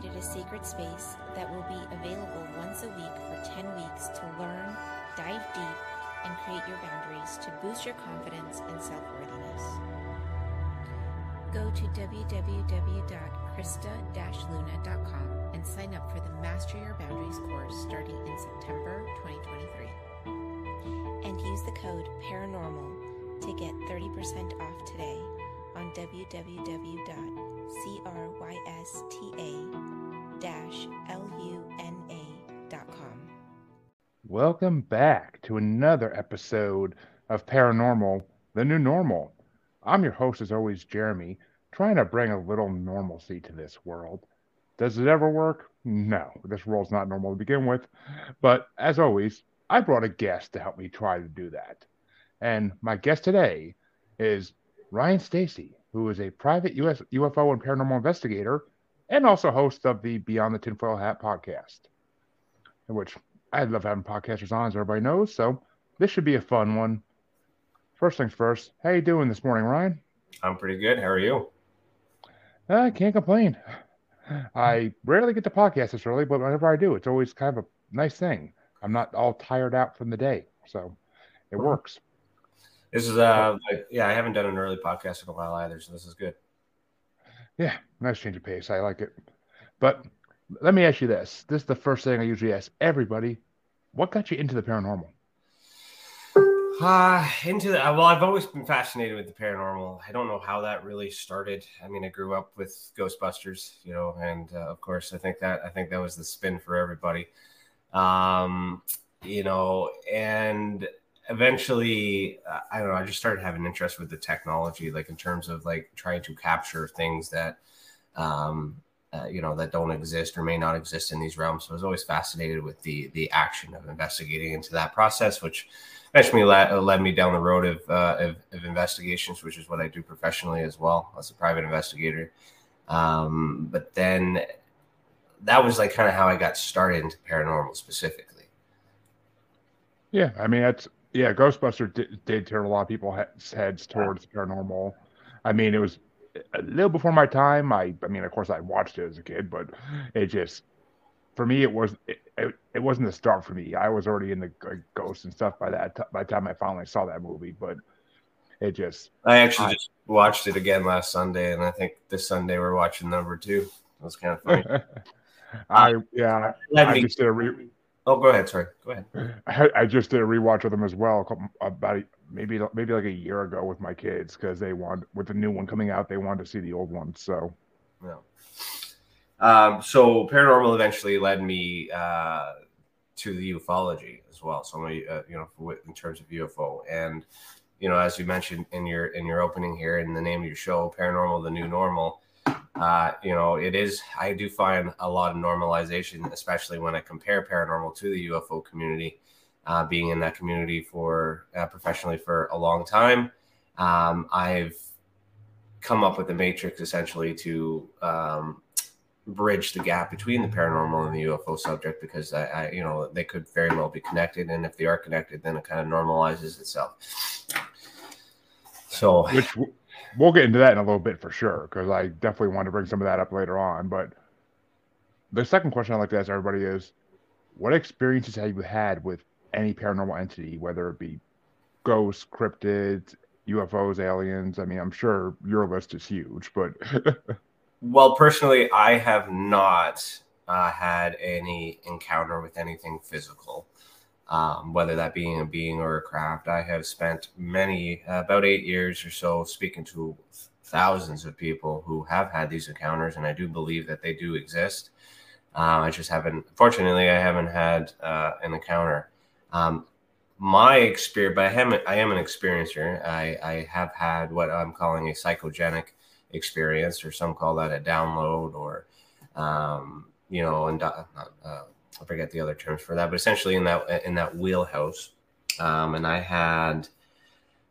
created a sacred space that will be available once a week for 10 weeks to learn, dive deep, and create your boundaries to boost your confidence and self worthiness. Go to www.krista-luna.com and sign up for the Master Your Boundaries course starting in September 2023. And use the code PARANORMAL to get 30% off today on www.crista-luna.com. Welcome back to another episode of Paranormal, the New Normal. I'm your host, as always, Jeremy, trying to bring a little normalcy to this world. Does it ever work? No, this world's not normal to begin with. But as always, I brought a guest to help me try to do that. And my guest today is Ryan Stacey, who is a private US UFO and paranormal investigator and also host of the Beyond the Tinfoil Hat podcast, in which I love having podcasters on, as everybody knows. So this should be a fun one. First things first, how you doing this morning, Ryan? I'm pretty good. How are you? I can't complain. I rarely get to podcast this early, but whenever I do, it's always kind of a nice thing. I'm not all tired out from the day, so it works. This is uh, like, yeah, I haven't done an early podcast in a while either, so this is good. Yeah, nice change of pace. I like it. But let me ask you this: This is the first thing I usually ask everybody. What got you into the paranormal? Uh, into the, well, I've always been fascinated with the paranormal. I don't know how that really started. I mean, I grew up with Ghostbusters, you know, and uh, of course, I think that I think that was the spin for everybody. Um, you know, and eventually, uh, I don't know. I just started having interest with the technology, like in terms of like trying to capture things that, um, uh, you know, that don't exist or may not exist in these realms. So I was always fascinated with the the action of investigating into that process, which eventually led, led me down the road of, uh, of, of investigations, which is what I do professionally as well as a private investigator. Um, but then that was like kind of how I got started into paranormal specifically. Yeah, I mean that's yeah. Ghostbuster did, did turn a lot of people heads towards paranormal. I mean, it was a little before my time. I I mean, of course, I watched it as a kid, but it just for me, it was it, it, it, wasn't the start for me. I was already in the like, ghosts and stuff by that t- by the time I finally saw that movie. But it just I actually I, just watched it again last Sunday, and I think this Sunday we're watching number two. It was kind of funny. I yeah, I me, just did a re- Oh, go ahead. Sorry, go ahead. I, I just did a rewatch of them as well, about a, maybe maybe like a year ago with my kids because they want with the new one coming out, they wanted to see the old one. So yeah. Um, so paranormal eventually led me uh, to the ufology as well. So, uh, you know, in terms of UFO, and you know, as you mentioned in your in your opening here, in the name of your show, paranormal, the new normal. Uh, you know, it is. I do find a lot of normalization, especially when I compare paranormal to the UFO community. Uh, being in that community for uh, professionally for a long time, um, I've come up with the matrix essentially to um, bridge the gap between the paranormal and the UFO subject because I, I, you know, they could very well be connected, and if they are connected, then it kind of normalizes itself. So, which we'll get into that in a little bit for sure, because I definitely want to bring some of that up later on. But the second question I'd like to ask everybody is, what experiences have you had with any paranormal entity, whether it be ghosts, cryptids, UFOs, aliens? I mean, I'm sure your list is huge, but Well, personally, I have not uh, had any encounter with anything physical, um, whether that being a being or a craft. I have spent many, uh, about eight years or so, speaking to thousands of people who have had these encounters, and I do believe that they do exist. Uh, I just haven't, fortunately, I haven't had uh, an encounter. Um, my experience, but I am, I am an experiencer. I, I have had what I'm calling a psychogenic experience, or some call that a download, or um, you know, and uh, uh, I forget the other terms for that, but essentially in that in that wheelhouse. Um, and I had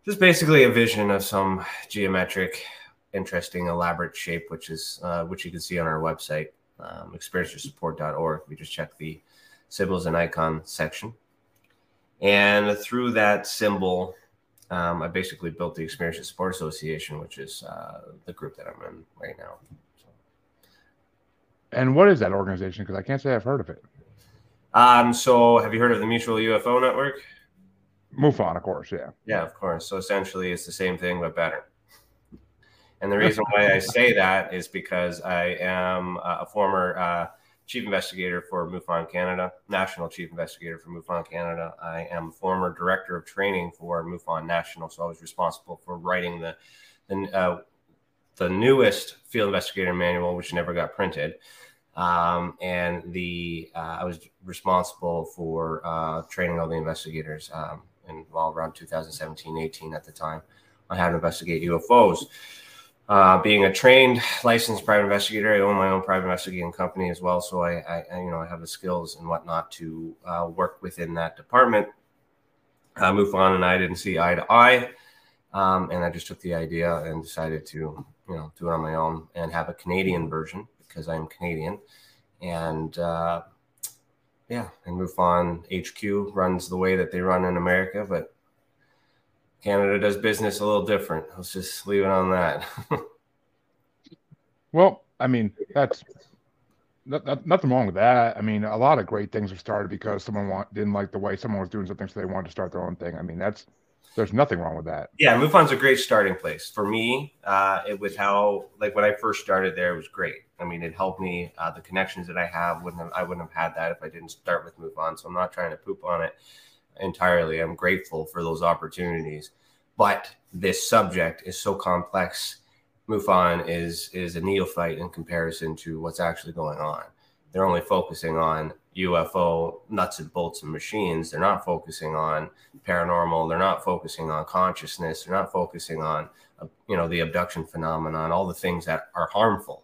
just basically a vision of some geometric, interesting, elaborate shape, which is uh, which you can see on our website, um, experiencersupport.org. We just check the symbols and icon section. And through that symbol, um, I basically built the Experiencer Support Association, which is uh, the group that I'm in right now. And what is that organization? Because I can't say I've heard of it. Um, so, have you heard of the Mutual UFO Network? MUFON, of course, yeah. Yeah, of course. So essentially, it's the same thing but better. And the reason why I say that is because I am a former uh, chief investigator for MUFON Canada, national chief investigator for MUFON Canada. I am former director of training for MUFON National, so I was responsible for writing the the, uh, the newest field investigator manual, which never got printed. Um, and the uh, I was responsible for uh, training all the investigators um, involved around 2017, 18 at the time on how to investigate UFOs. Uh, being a trained licensed private investigator, I own my own private investigating company as well. So I, I, you know, I have the skills and whatnot to uh, work within that department. Uh, MUFON and I didn't see eye to eye, um, and I just took the idea and decided to, you know, do it on my own and have a Canadian version because I'm Canadian, and uh, yeah, and MUFON HQ runs the way that they run in America, but Canada does business a little different. Let's just leave it on that. well, I mean, that's not, nothing wrong with that. I mean, a lot of great things have started because someone want, didn't like the way someone was doing something, so they wanted to start their own thing. I mean, that's there's nothing wrong with that. Yeah, MUFON's a great starting place for me. Uh, it was how like when I first started there, it was great. I mean, it helped me. Uh, the connections that I have wouldn't have, I wouldn't have had that if I didn't start with MUFON. So I'm not trying to poop on it entirely. I'm grateful for those opportunities. But this subject is so complex. MUFON is is a neophyte in comparison to what's actually going on. They're only focusing on UFO nuts and bolts and machines. They're not focusing on paranormal. They're not focusing on consciousness. They're not focusing on uh, you know the abduction phenomenon, all the things that are harmful.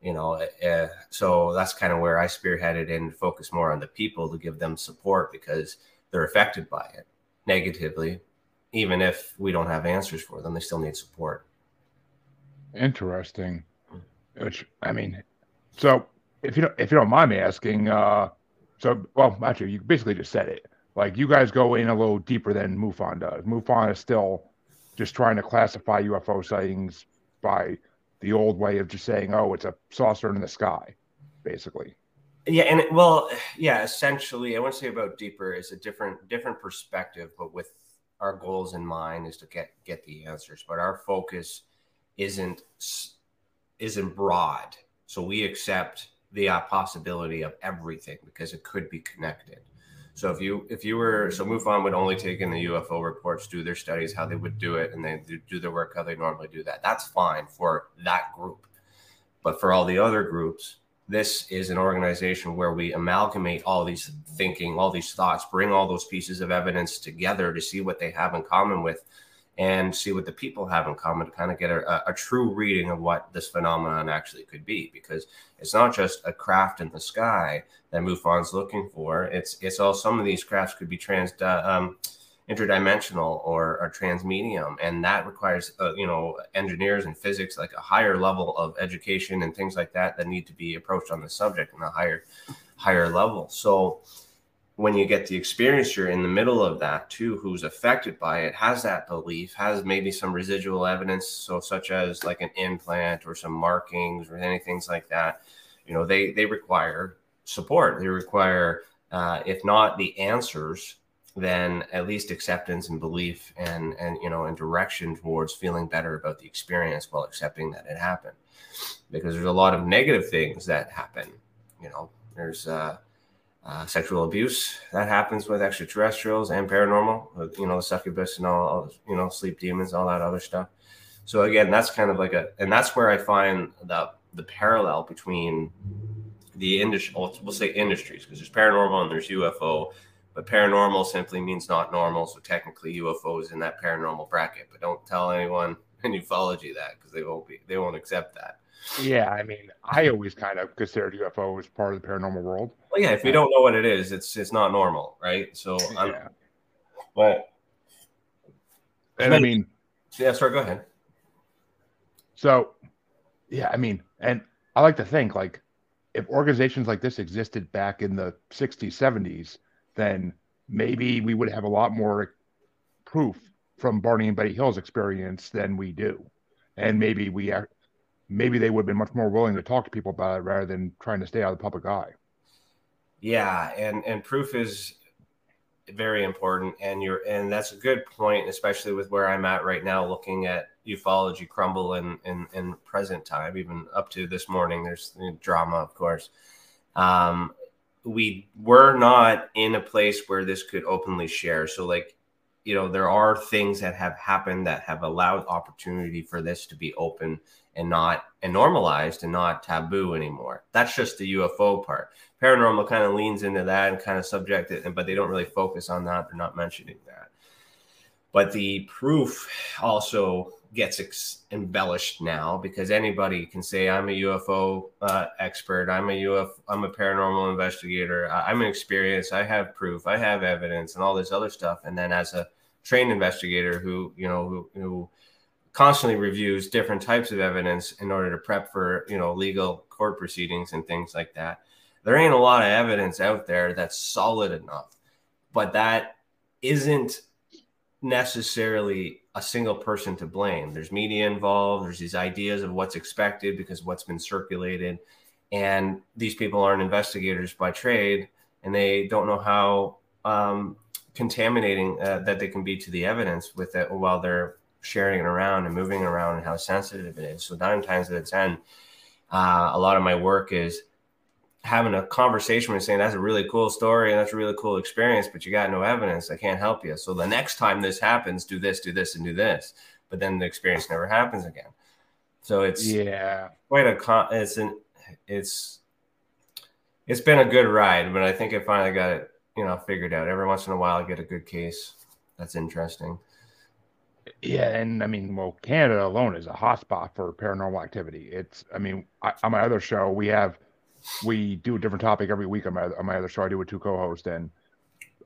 You know, uh, so that's kind of where I spearheaded and focus more on the people to give them support because they're affected by it negatively, even if we don't have answers for them. They still need support. Interesting. Which I mean, so if you don't if you don't mind me asking, uh, so well, actually, you basically just said it. Like you guys go in a little deeper than MUFON does. MUFON is still just trying to classify UFO sightings by the old way of just saying, "Oh, it's a saucer in the sky," basically. Yeah, and it, well, yeah, essentially, I want to say about deeper is a different different perspective, but with our goals in mind is to get get the answers. But our focus isn't isn't broad, so we accept the uh, possibility of everything because it could be connected. So if you if you were so MUFON would only take in the UFO reports, do their studies how they would do it, and they do their work how they normally do that. That's fine for that group, but for all the other groups, this is an organization where we amalgamate all these thinking, all these thoughts, bring all those pieces of evidence together to see what they have in common with and see what the people have in common to kind of get a, a, true reading of what this phenomenon actually could be because it's not just a craft in the sky that MUFON's looking for. It's it's all some of these crafts could be trans uh, um, interdimensional or, or transmedium and that requires uh, you know engineers and physics like a higher level of education and things like that that need to be approached on the subject in a higher higher level. So when you get the experience you're in the middle of that too who's affected by it has that belief has maybe some residual evidence so such as like an implant or some markings or anything like that. You know they they require support. They require uh, if not the answers then at least acceptance and belief and and you know and direction towards feeling better about the experience while accepting that it happened. Because there's a lot of negative things that happen. You know there's uh uh, sexual abuse that happens with extraterrestrials and paranormal, you know, the succubus and all, you know, sleep demons, all that other stuff. So again, that's kind of like a, and that's where I find the the parallel between the industry, we'll say industries, because there's paranormal and there's UFO, but paranormal simply means not normal. So technically, UFO is in that paranormal bracket. But don't tell anyone in ufology that because they won't be, they won't accept that. Yeah, I mean, I always kind of considered UFO as part of the paranormal world. Well, yeah, if we don't know what it is, it's it's not normal, right? So, I'm, yeah. but and I mean, yeah, sorry, go ahead. So, yeah, I mean, and I like to think like if organizations like this existed back in the 60s, 70s, then maybe we would have a lot more proof from Barney and Betty Hill's experience than we do, and maybe we are, maybe they would have been much more willing to talk to people about it rather than trying to stay out of the public eye. Yeah, and and proof is very important, and you're and that's a good point, especially with where I'm at right now, looking at ufology crumble in in, in present time, even up to this morning. There's drama, of course. Um, we were not in a place where this could openly share. So, like, you know, there are things that have happened that have allowed opportunity for this to be open and not and normalized and not taboo anymore. That's just the UFO part. Paranormal kind of leans into that and kind of subject it, but they don't really focus on that. They're not mentioning that. But the proof also gets ex- embellished now because anybody can say I'm a UFO uh, expert, I'm a UFO, I'm a paranormal investigator, I'm an experienced, I have proof, I have evidence, and all this other stuff. And then as a trained investigator who you know who, who constantly reviews different types of evidence in order to prep for you know legal court proceedings and things like that, there ain't a lot of evidence out there that's solid enough, but that isn't necessarily a single person to blame. There's media involved, there's these ideas of what's expected because what's been circulated. And these people aren't investigators by trade and they don't know how um, contaminating uh, that they can be to the evidence with it while they're sharing it around and moving around and how sensitive it is. So, nine times out of 10, uh, a lot of my work is having a conversation with saying that's a really cool story and that's a really cool experience, but you got no evidence. I can't help you. So the next time this happens, do this, do this, and do this. But then the experience never happens again. So it's yeah, quite a con. It's an it's it's been a good ride, but I think I finally got it, you know, figured out. Every once in a while, I get a good case. That's interesting. Yeah, and I mean, well, Canada alone is a hotspot for paranormal activity. It's, I mean, I, on my other show, we have we do a different topic every week on my on my other show. I do with two co-hosts, and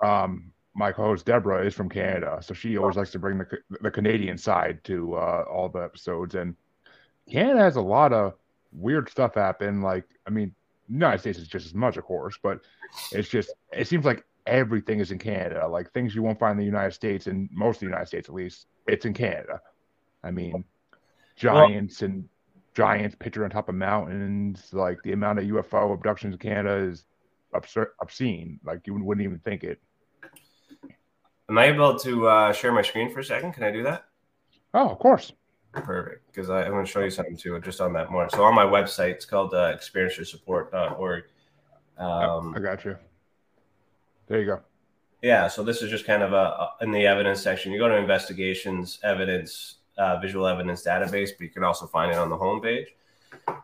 um, my co-host Deborah is from Canada, so she always likes to bring the the Canadian side to uh, all the episodes. And Canada has a lot of weird stuff happen. Like, I mean, United States is just as much, of course, but it's just it seems like everything is in Canada. Like things you won't find in the United States, and most of the United States at least, it's in Canada. I mean, giants well, and giants pictured on top of mountains. Like the amount of UFO abductions in Canada is absurd, obscene. Like you wouldn't even think it. Am I able to uh, share my screen for a second? Can I do that? Oh, of course. Perfect. Because I'm going to show you something too, just on that more. So on my website, it's called uh, experiencersupport.org. Um, I got you. There you go. Yeah. So this is just kind of a, in the evidence section. You go to investigations, evidence, uh, visual evidence database, but you can also find it on the homepage.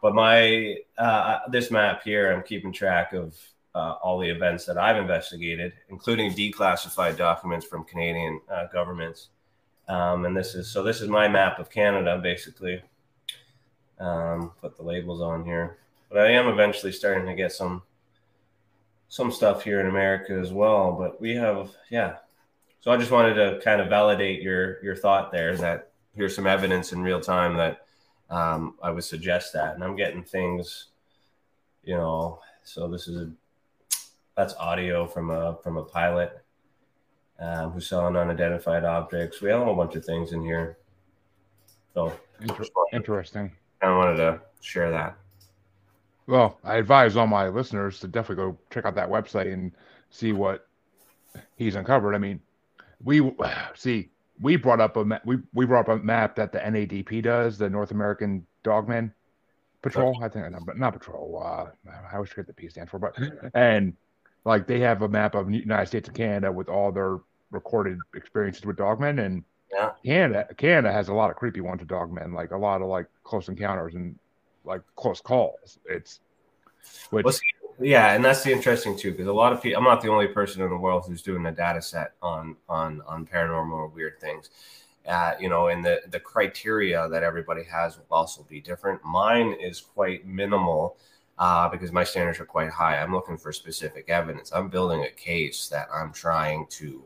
But my uh, this map here, I'm keeping track of uh, all the events that I've investigated, including declassified documents from Canadian uh, governments. Um, and this is so this is my map of Canada, basically. Um, put the labels on here, but I am eventually starting to get some some stuff here in America as well. But we have, yeah. So I just wanted to kind of validate your your thought there that here's some evidence in real time that um, I would suggest that. And I'm getting things, you know. So this is a that's audio from a from a pilot um, who saw an unidentified objects. We have a whole bunch of things in here. So Inter- interesting. I wanted to share that. Well, I advise all my listeners to definitely go check out that website and see what he's uncovered. I mean, we see we brought up a we we brought up a map that the NADP does, the North American Dogman Patrol. I think not, not patrol. Uh, I always forget the P stands for, but and like they have a map of United States and Canada with all their recorded experiences with dogmen, and yeah. Canada Canada has a lot of creepy ones with dogmen, like a lot of like close encounters and like close calls. It's which well, yeah, and that's the interesting too, because a lot of people. I'm not the only person in the world who's doing a data set on on on paranormal or weird things. Uh, you know, and the the criteria that everybody has will also be different. Mine is quite minimal uh, because my standards are quite high. I'm looking for specific evidence. I'm building a case that I'm trying to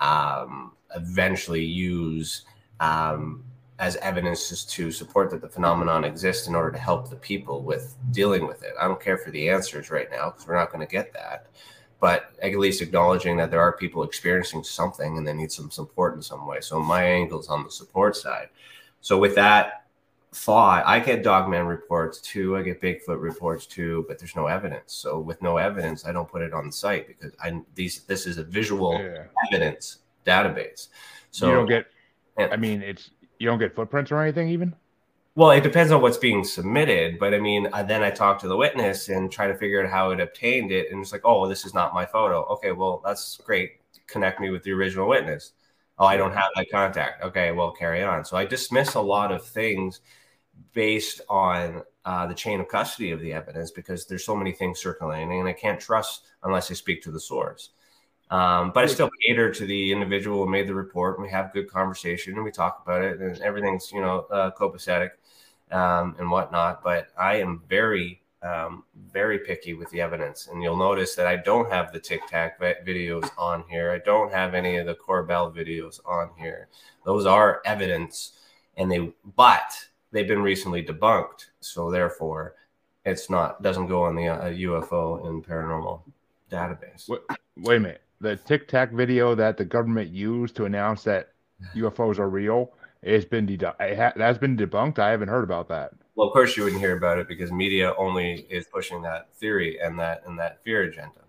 um, eventually use um, as evidence to support that the phenomenon exists in order to help the people with dealing with it. I don't care for the answers right now because we're not going to get that. but at least acknowledging that there are people experiencing something and they need some support in some way. So my angle is on the support side. So with that thought, I get Dogman reports too. I get Bigfoot reports too, but there's no evidence. So with no evidence, I don't put it on the site because I these this is a visual yeah. evidence database. So you don't get. I mean, it's you don't get footprints or anything even. Well, it depends on what's being submitted, but I mean, I, then I talk to the witness and try to figure out how it obtained it, and it's like, oh, this is not my photo. Okay, well, that's great. Connect me with the original witness. Oh, I don't have that contact. Okay, well, carry on. So I dismiss a lot of things based on uh, the chain of custody of the evidence because there's so many things circulating, and I can't trust unless I speak to the source. Um, but I still cater to the individual who made the report, and we have good conversation, and we talk about it, and everything's you know uh, copacetic um, and whatnot. But I am very, um, very picky with the evidence. And you'll notice that I don't have the Tic Tac videos on here. I don't have any of the Corbell videos on here. Those are evidence, and they, but they've been recently debunked. So therefore, it's not doesn't go on the uh, UFO and paranormal database. Wait, wait a minute. The Tic Tac video that the government used to announce that UFOs are real it's been de- it ha- that's been debunked. I haven't heard about that. Well, of course you wouldn't hear about it because media only is pushing that theory and that and that fear agenda,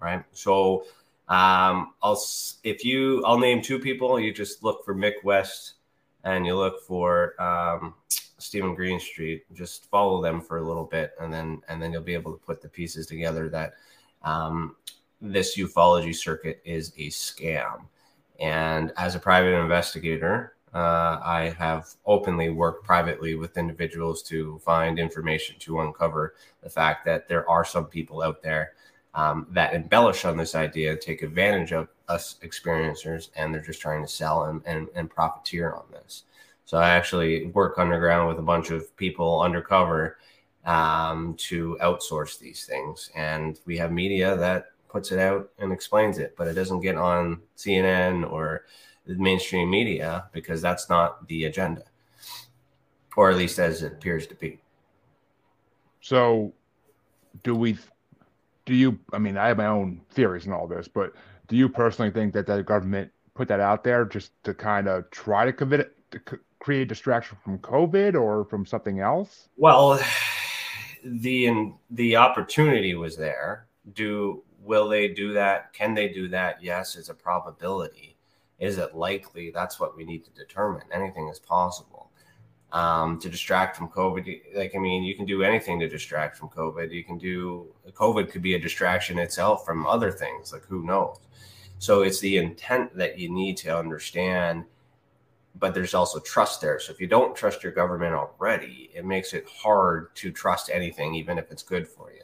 right? So, um, I'll if you I'll name two people. You just look for Mick West and you look for um, Stephen Greenstreet. Just follow them for a little bit, and then and then you'll be able to put the pieces together that um, this ufology circuit is a scam. And as a private investigator, uh, I have openly worked privately with individuals to find information to uncover the fact that there are some people out there um, that embellish on this idea, take advantage of us experiencers, and they're just trying to sell and, and, and profiteer on this. So I actually work underground with a bunch of people undercover um, to outsource these things. And we have media that puts it out and explains it, but it doesn't get on CNN or the mainstream media because that's not the agenda, or at least as it appears to be. So, do we? Do you? I mean, I have my own theories and all this, but do you personally think that the government put that out there just to kind of try to commit to create distraction from COVID or from something else? Well, the the opportunity was there. Do will they do that? Can they do that? Yes, it's a probability. Is it likely? That's what we need to determine. Anything is possible. Um, to distract from COVID, like I mean, you can do anything to distract from COVID. You can do COVID could be a distraction itself from other things, like who knows. So it's the intent that you need to understand, but there's also trust there. So if you don't trust your government already, it makes it hard to trust anything, even if it's good for you.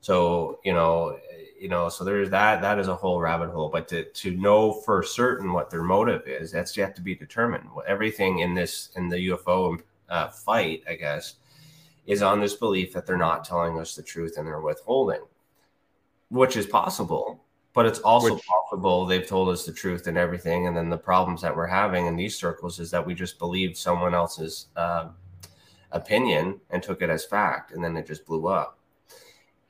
So you know, you know, so there's that. That is a whole rabbit hole. But to to know for certain what their motive is, that's yet to be determined. Everything in this in the UFO uh, fight, I guess, is on this belief that they're not telling us the truth and they're withholding, which is possible. But it's also which, possible they've told us the truth and everything. And then the problems that we're having in these circles is that we just believed someone else's uh, opinion and took it as fact, and then it just blew up.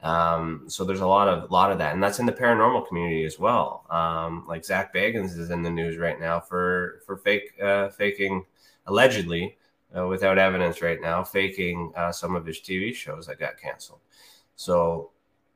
Um, so there's a lot of lot of that, and that's in the paranormal community as well. Um, like Zak Bagans is in the news right now for for fake uh, faking allegedly uh, without evidence right now faking uh, some of his TV shows that got canceled. So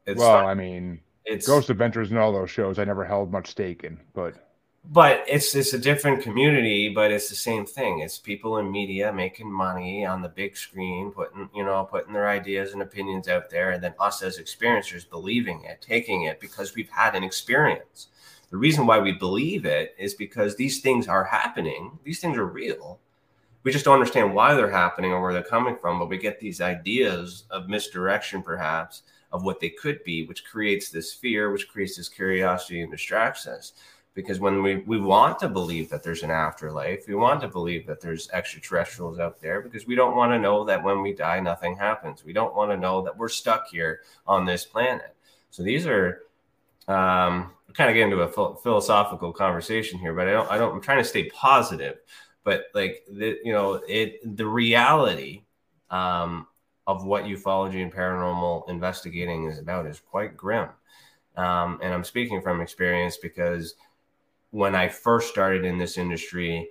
it's well, not, I mean, it's Ghost Adventures and all those shows I never held much stake in, but but it's it's a different community but it's the same thing. It's people in media making money on the big screen putting you know putting their ideas and opinions out there and then us as experiencers believing it taking it because we've had an experience. The reason why we believe it is because these things are happening. These things are real. We just don't understand why they're happening or where they're coming from but we get these ideas of misdirection perhaps of what they could be which creates this fear which creates this curiosity and distracts us because when we, we want to believe that there's an afterlife, we want to believe that there's extraterrestrials out there because we don't want to know that when we die, nothing happens. We don't want to know that we're stuck here on this planet. So these are um, kind of get into a philosophical conversation here, but I don't, I don't, I'm trying to stay positive, but like the, you know, it, the reality um, of what ufology and paranormal investigating is about is quite grim Um, and I'm speaking from experience because when I first started in this industry,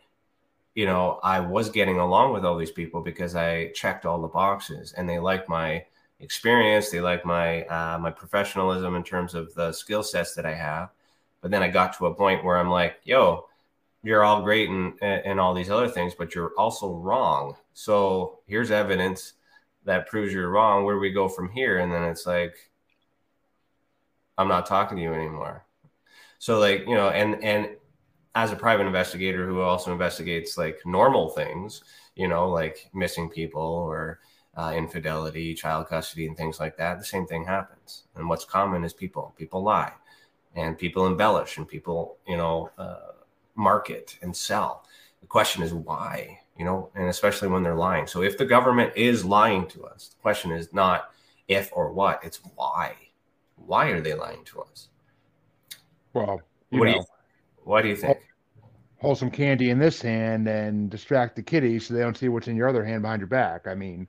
you know, I was getting along with all these people because I checked all the boxes and they liked my experience. They like my uh, my professionalism in terms of the skill sets that I have. But then I got to a point where I'm like, yo, you're all great and and all these other things, but you're also wrong. So here's evidence that proves you're wrong. Where do we go from here? And then it's like, I'm not talking to you anymore. So like, you know, and and as a private investigator who also investigates like normal things, you know, like missing people or uh, infidelity, child custody, and things like that, the same thing happens. And what's common is people. People lie, and people embellish, and people, you know, uh, market and sell. The question is why, you know, and especially when they're lying. So if the government is lying to us, the question is not if or what; it's why. Why are they lying to us? Well, what know, do you, what do you think? Hold some candy in this hand and distract the kitties so they don't see what's in your other hand behind your back. I mean,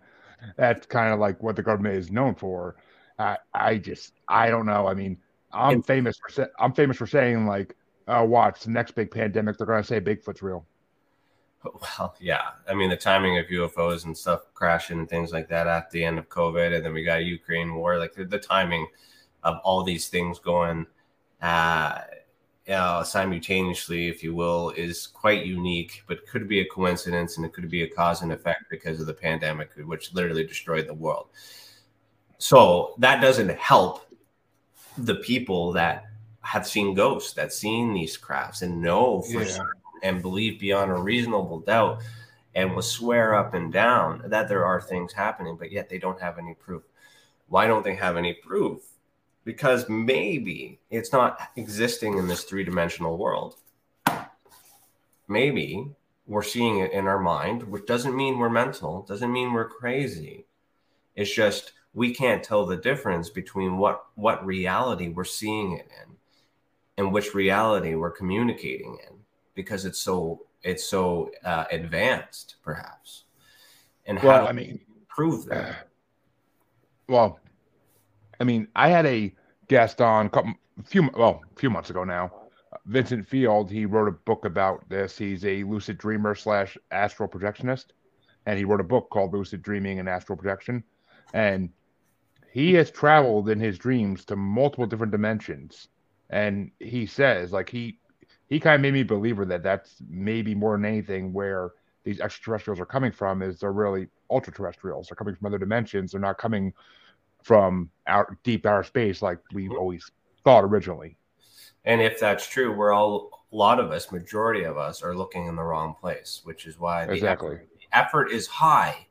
that's kind of like what the government is known for. I, I just, I don't know. I mean, I'm famous for, I'm famous for saying like, oh, watch the next big pandemic. They're going to say Bigfoot's real. Oh, well, yeah. I mean, the timing of UFOs and stuff crashing and things like that at the end of COVID, and then we got a Ukraine war. Like the, the timing of all these things going uh, uh, simultaneously, if you will, is quite unique, but could be a coincidence and it could be a cause and effect because of the pandemic, which literally destroyed the world. So that doesn't help the people that have seen ghosts, that seen these crafts and know for yeah. certain and believe beyond a reasonable doubt and will swear up and down that there are things happening, but yet they don't have any proof. Why don't they have any proof? Because maybe it's not existing in this three dimensional world. Maybe we're seeing it in our mind, which doesn't mean we're mental, doesn't mean we're crazy. It's just we can't tell the difference between what what reality we're seeing it in and which reality we're communicating in because it's so it's so uh, advanced perhaps and how well, i mean prove that uh, well I mean, I had a guest on a few well, a few months ago now. Vincent Field. He wrote a book about this. He's a lucid dreamer slash astral projectionist, and he wrote a book called Lucid Dreaming and Astral Projection. And he has traveled in his dreams to multiple different dimensions. And he says, like he he kind of made me believer that that's maybe more than anything where these extraterrestrials are coming from is they're really ultra terrestrials. They're coming from other dimensions. They're not coming from out deep outer space like we mm-hmm. always thought originally. And if that's true, we're all a lot of us, majority of us, are looking in the wrong place, which is why exactly effort, effort is high.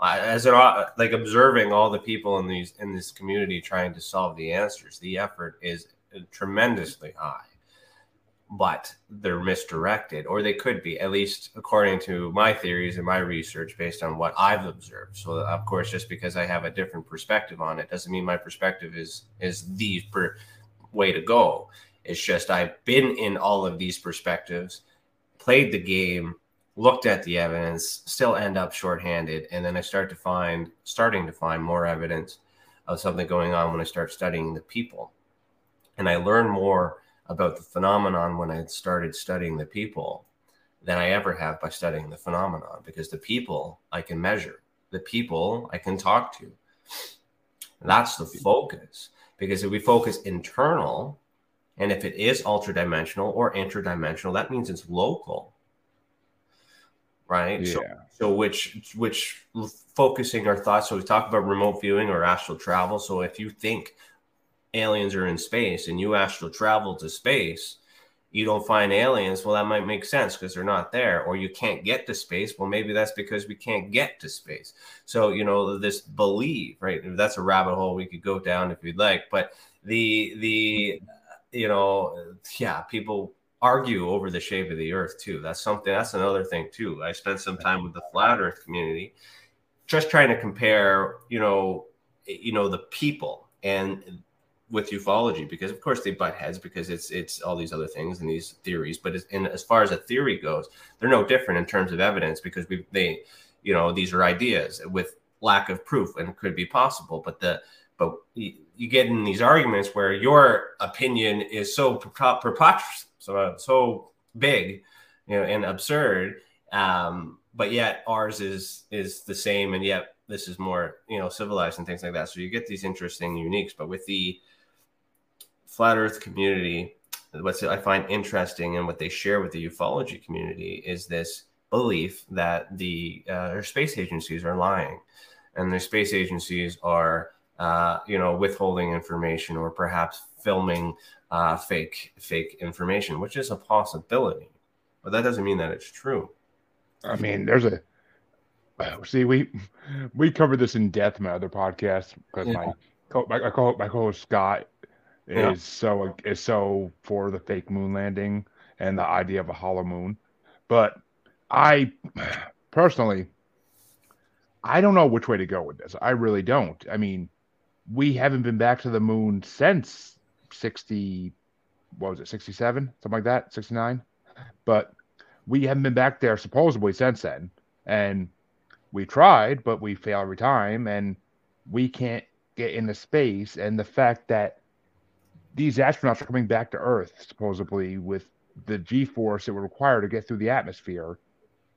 As it like observing all the people in these in this community trying to solve the answers, the effort is tremendously high but they're misdirected, or they could be, at least according to my theories and my research based on what I've observed. So, of course, just because I have a different perspective on it doesn't mean my perspective is is the per way to go. It's just I've been in all of these perspectives, played the game, looked at the evidence, still end up shorthanded, and then I start to find, starting to find more evidence of something going on when I start studying the people, and I learn more about the phenomenon when I started studying the people than I ever have by studying the phenomenon because the people I can measure, the people I can talk to. That's the focus. Because if we focus internal, and if it is ultra dimensional or interdimensional, that means it's local. Right? Yeah. So, so which which focusing our thoughts. So we talk about remote viewing or astral travel. So if you think aliens are in space and you astral travel to space, you don't find aliens, well, that might make sense because they're not there, or you can't get to space. Well, maybe that's because we can't get to space. So, you know, this belief, right? That's a rabbit hole we could go down if you'd like. But the, the, you know, yeah, people argue over the shape of the earth too. That's something, that's another thing too. I spent some time with the flat earth community just trying to compare, you know, you know, the people and with ufology because of course they butt heads because it's it's all these other things and these theories but in, as far as a theory goes they're no different in terms of evidence because we they you know these are ideas with lack of proof and could be possible but the but you you get in these arguments where your opinion is so preposterous, so so big, you know, and absurd, um, but yet ours is is the same, and yet this is more you know civilized and things like that. So you get these interesting uniques, but with the flat Earth community, what I find interesting and what they share with the ufology community is this belief that the uh, space agencies are lying, and their space agencies are uh, you know withholding information or perhaps filming uh, fake fake information, which is a possibility, but that doesn't mean that it's true. I mean, there's a See, we we covered this in depth in my other podcast because yeah. my co my, co my co-host Scott is so is so for the fake moon landing and the idea of a hollow moon, but I personally I don't know which way to go with this. I really don't. I mean, we haven't been back to the moon since sixty, what was it, sixty seven, something like that, sixty nine, but we haven't been back there supposedly since then, and we tried, but we fail every time, and we can't get into space. And the fact that these astronauts are coming back to Earth, supposedly with the G force it would require to get through the atmosphere.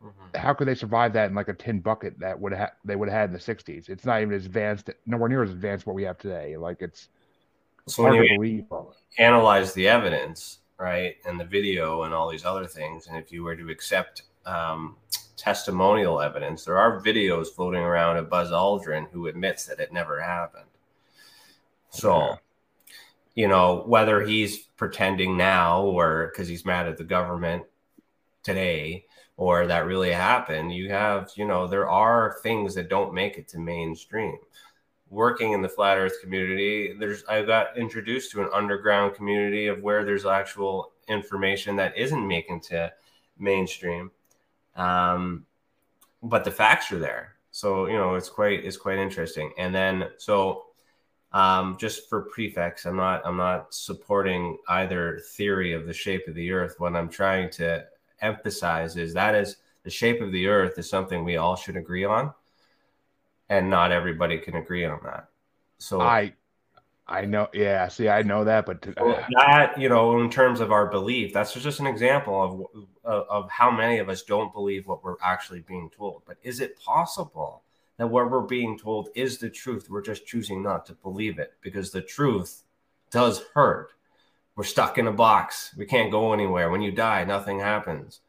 Mm-hmm. How could they survive that in like a tin bucket that would have they would have had in the '60s? It's not even as advanced, nowhere near as advanced what we have today. Like it's so hard to believe. Analyze the evidence, right, and the video and all these other things, and if you were to accept um, testimonial evidence. There are videos floating around of Buzz Aldrin who admits that it never happened. So, yeah. You know, whether he's pretending now or because he's mad at the government today or that really happened, you have, you know, there are things that don't make it to mainstream. Working in the flat earth community, there's I got introduced to an underground community of where there's actual information that isn't making to mainstream um, but the facts are there. So you know it's quite it's quite interesting. And then so um, just for prefix, I'm not I'm not supporting either theory of the shape of the Earth. What I'm trying to emphasize is that is the shape of the Earth is something we all should agree on, and not everybody can agree on that. So I I know, yeah. See, I know that, but to, well, that you know, in terms of our belief, that's just an example of of how many of us don't believe what we're actually being told. But is it possible that what we're being told is the truth? We're just choosing not to believe it because the truth does hurt. We're stuck in a box. We can't go anywhere. When you die, nothing happens.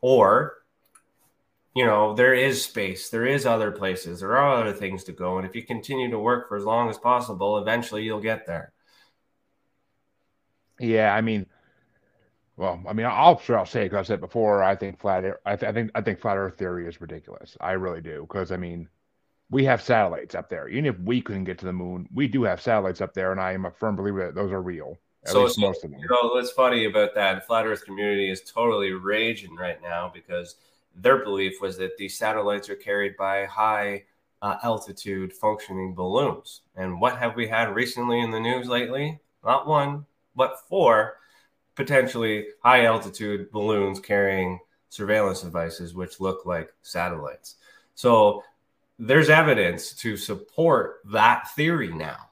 Or you know, there is space, there is other places, there are other things to go. And if you continue to work for as long as possible, eventually you'll get there. Yeah, I mean, well, I mean, I'll sure I'll say because I said before, I think flat, I, th- I think I think flat Earth theory is ridiculous. I really do because I mean, we have satellites up there. Even if we couldn't get to the moon, we do have satellites up there, and I am a firm believer that those are real. At so, least so, most of them. You know, what's funny about that? The Flat Earth community is totally raging right now because their belief was that these satellites are carried by high uh, altitude functioning balloons. And what have we had recently in the news lately? Not one, but four potentially high altitude balloons carrying surveillance devices, which look like satellites. So there's evidence to support that theory now.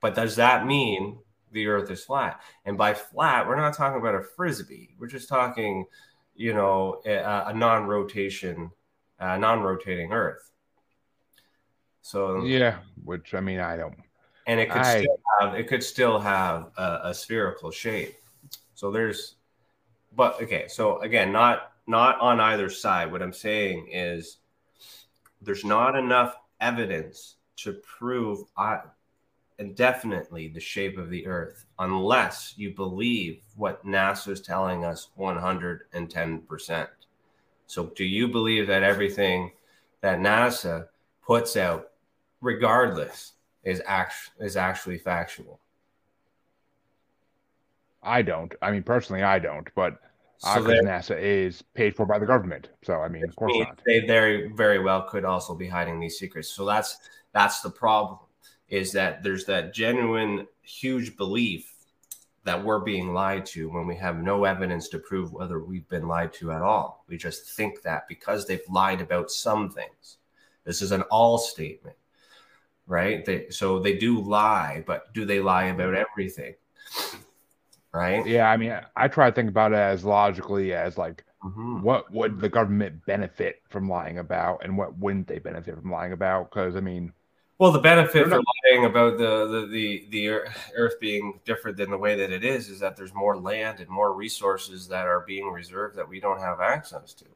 But does that mean the earth is flat? And by flat, we're not talking about a frisbee. We're just talking you know, a, a non-rotation, uh, non-rotating Earth. So yeah, which I mean, I don't. And it could I, still have it could still have a, a spherical shape. So there's, but okay. So again, not not on either side. What I'm saying is, there's not enough evidence to prove uh, indefinitely the shape of the earth unless you believe what NASA is telling us 110%. So, do you believe that everything that NASA puts out, regardless, is, act- is actually factual? I don't. I mean, personally, I don't, but so NASA is paid for by the government. So, I mean, of course not. They very, very well could also be hiding these secrets. So that's that's the problem is that there's that genuine huge belief that we're being lied to when we have no evidence to prove whether we've been lied to at all. We just think that because they've lied about some things. This is an all statement, right? They, so they do lie, but do they lie about everything? Right? Yeah, I mean, I try to think about it as logically as like, mm-hmm. what would the government benefit from lying about, and what wouldn't they benefit from lying about? Because I mean, well, the benefit for lying about the, the the the Earth being different than the way that it is is that there's more land and more resources that are being reserved that we don't have access to,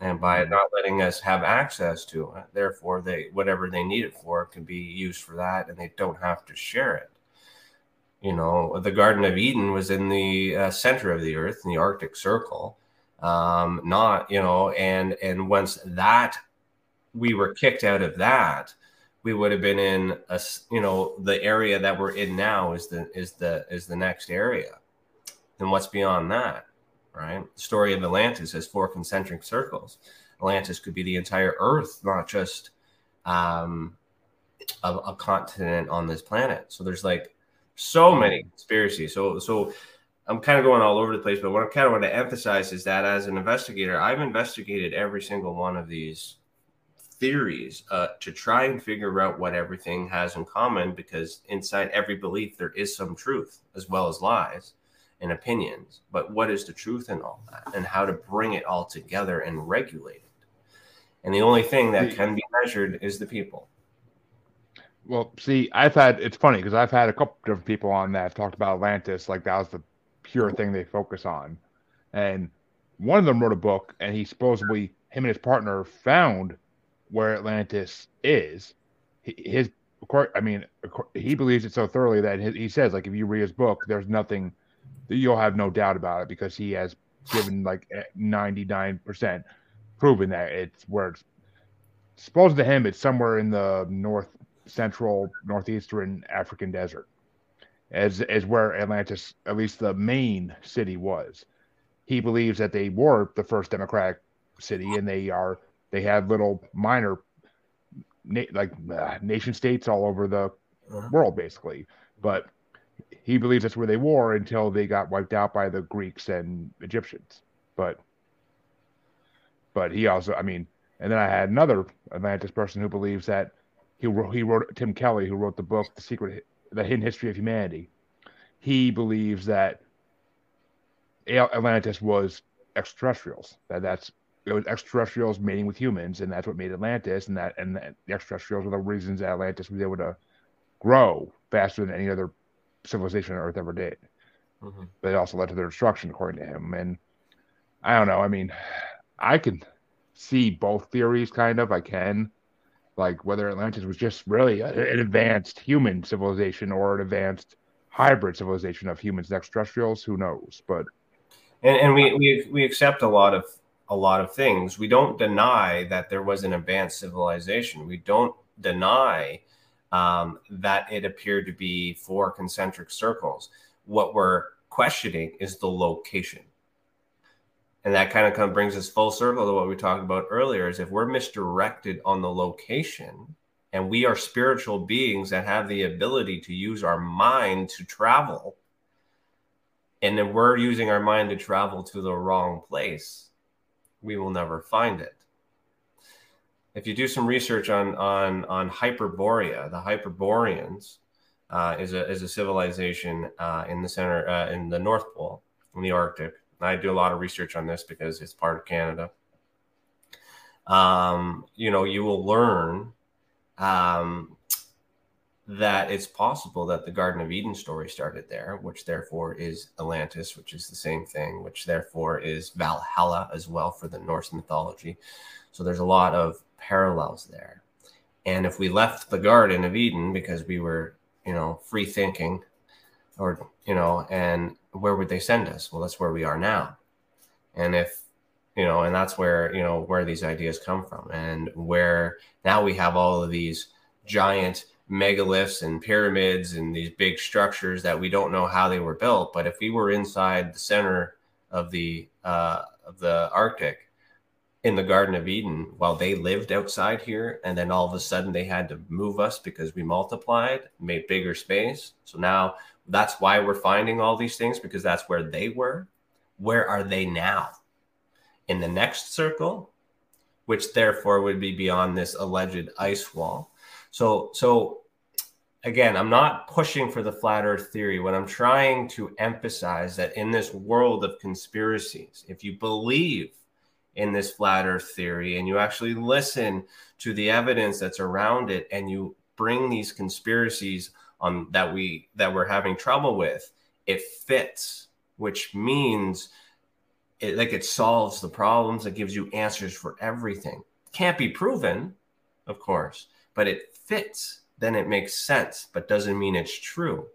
and by mm-hmm. not letting us have access to it, therefore they whatever they need it for can be used for that, and they don't have to share it. You know, the Garden of Eden was in the uh, center of the Earth in the Arctic Circle, um, not you know, and and once that we were kicked out of that we would have been in a you know the area that we're in now is the is the is the next area. And what's beyond that right? The story of atlantis has four concentric circles. Atlantis could be the entire earth not just um a, a continent on this planet. So there's like so many conspiracies. So so i'm kind of going all over the place but what i kind of want to emphasize is that as an investigator i've investigated every single one of these theories uh, to try and figure out what everything has in common because inside every belief there is some truth as well as lies and opinions. But what is the truth in all that? And how to bring it all together and regulate it. And the only thing that can be measured is the people well see i've had it's funny because i've had a couple different people on that talked about atlantis like that was the pure thing they focus on and one of them wrote a book and he supposedly him and his partner found where Atlantis is. His, I mean, he believes it so thoroughly that he says, like, if you read his book, there's nothing, that you'll have no doubt about it because he has given like eh, 99% proven that it's where it's supposed to him, it's somewhere in the north central, northeastern African desert, as as where Atlantis, at least the main city, was. He believes that they were the first democratic city, and they are they have little minor na- like uh, nation states all over the uh-huh. world basically but he believes that's where they were until they got wiped out by the greeks and egyptians but but he also i mean and then i had another atlantis person who believes that he wrote, he wrote tim kelly who wrote the book the secret the hidden history of humanity he believes that atlantis was extraterrestrials that that's it was extraterrestrials mating with humans, and that's what made Atlantis. And that and the extraterrestrials were the reasons that Atlantis was able to grow faster than any other civilization on Earth ever did. Mm-hmm. But it also led to their destruction, according to him. And I don't know. I mean, I can see both theories, kind of. I can, like whether Atlantis was just really an advanced human civilization or an advanced hybrid civilization of humans and extraterrestrials. Who knows? But and, and we, we we accept a lot of a lot of things. We don't deny that there was an advanced civilization. We don't deny um, that it appeared to be four concentric circles. What we're questioning is the location. And that kind of, kind of brings us full circle to what we talked about earlier is if we're misdirected on the location and we are spiritual beings that have the ability to use our mind to travel, and then we're using our mind to travel to the wrong place, we will never find it. If you do some research on on on Hyperborea, the Hyperboreans uh, is a is a civilization uh, in the center uh, in the North Pole in the Arctic. I do a lot of research on this because it's part of Canada. Um, you know, you will learn um, that it's possible that the Garden of Eden story started there, which therefore is Atlantis, which is the same thing, which therefore is Valhalla as well for the Norse mythology. So there's a lot of parallels there. And if we left the Garden of Eden because we were, you know, free thinking, or, you know, and where would they send us? Well, that's where we are now. And if, you know, and that's where, you know, where these ideas come from and where now we have all of these giant megaliths and pyramids and these big structures that we don't know how they were built. But if we were inside the center of the uh, of the Arctic in the Garden of Eden, while they lived outside here, and then all of a sudden they had to move us because we multiplied, made bigger space. So now that's why we're finding all these things because that's where they were. Where are they now? In the next circle, which therefore would be beyond this alleged ice wall So, so again, I'm not pushing for the flat earth theory. What I'm trying to emphasize that in this world of conspiracies, if you believe in this flat earth theory and you actually listen to the evidence that's around it and you bring these conspiracies on that we that we're having trouble with, it fits, which means it like it solves the problems, it gives you answers for everything. Can't be proven, of course, but it fits then it makes sense, but doesn't mean it's true.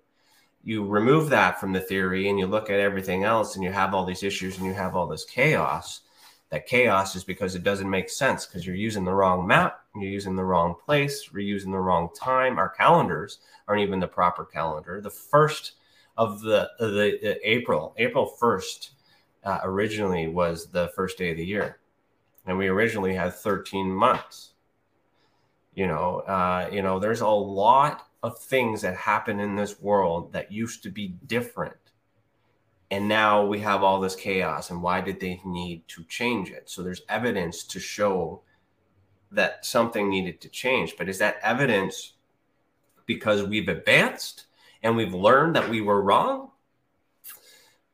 You remove that from the theory and you look at everything else and you have all these issues and you have all this chaos. That chaos is because it doesn't make sense because you're using the wrong map, you're using the wrong place, we're using the wrong time. Our calendars aren't even the proper calendar. The first of the, the, the April, April 1st, uh, originally was the first day of the year. And we originally had 13 months you know uh, you know there's a lot of things that happen in this world that used to be different and now we have all this chaos and why did they need to change it so there's evidence to show that something needed to change but is that evidence because we've advanced and we've learned that we were wrong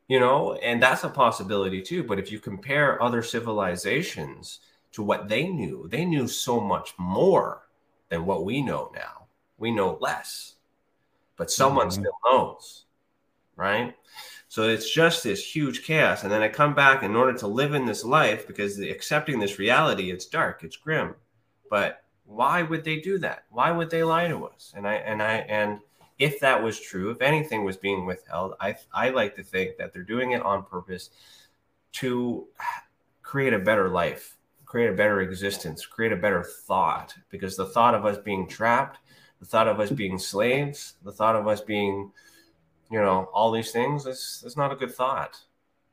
you know and that's a possibility too but if you compare other civilizations to what they knew they knew so much more than what we know now. We know less, but someone mm-hmm. still knows, right? So it's just this huge chaos. And then I come back in order to live in this life because accepting this reality, it's dark, it's grim. But why would they do that? Why would they lie to us? And I and I and if that was true, if anything was being withheld, I I like to think that they're doing it on purpose to create a better life create a better existence, create a better thought. Because the thought of us being trapped, the thought of us being slaves, the thought of us being, you know, all these things is, is not a good thought.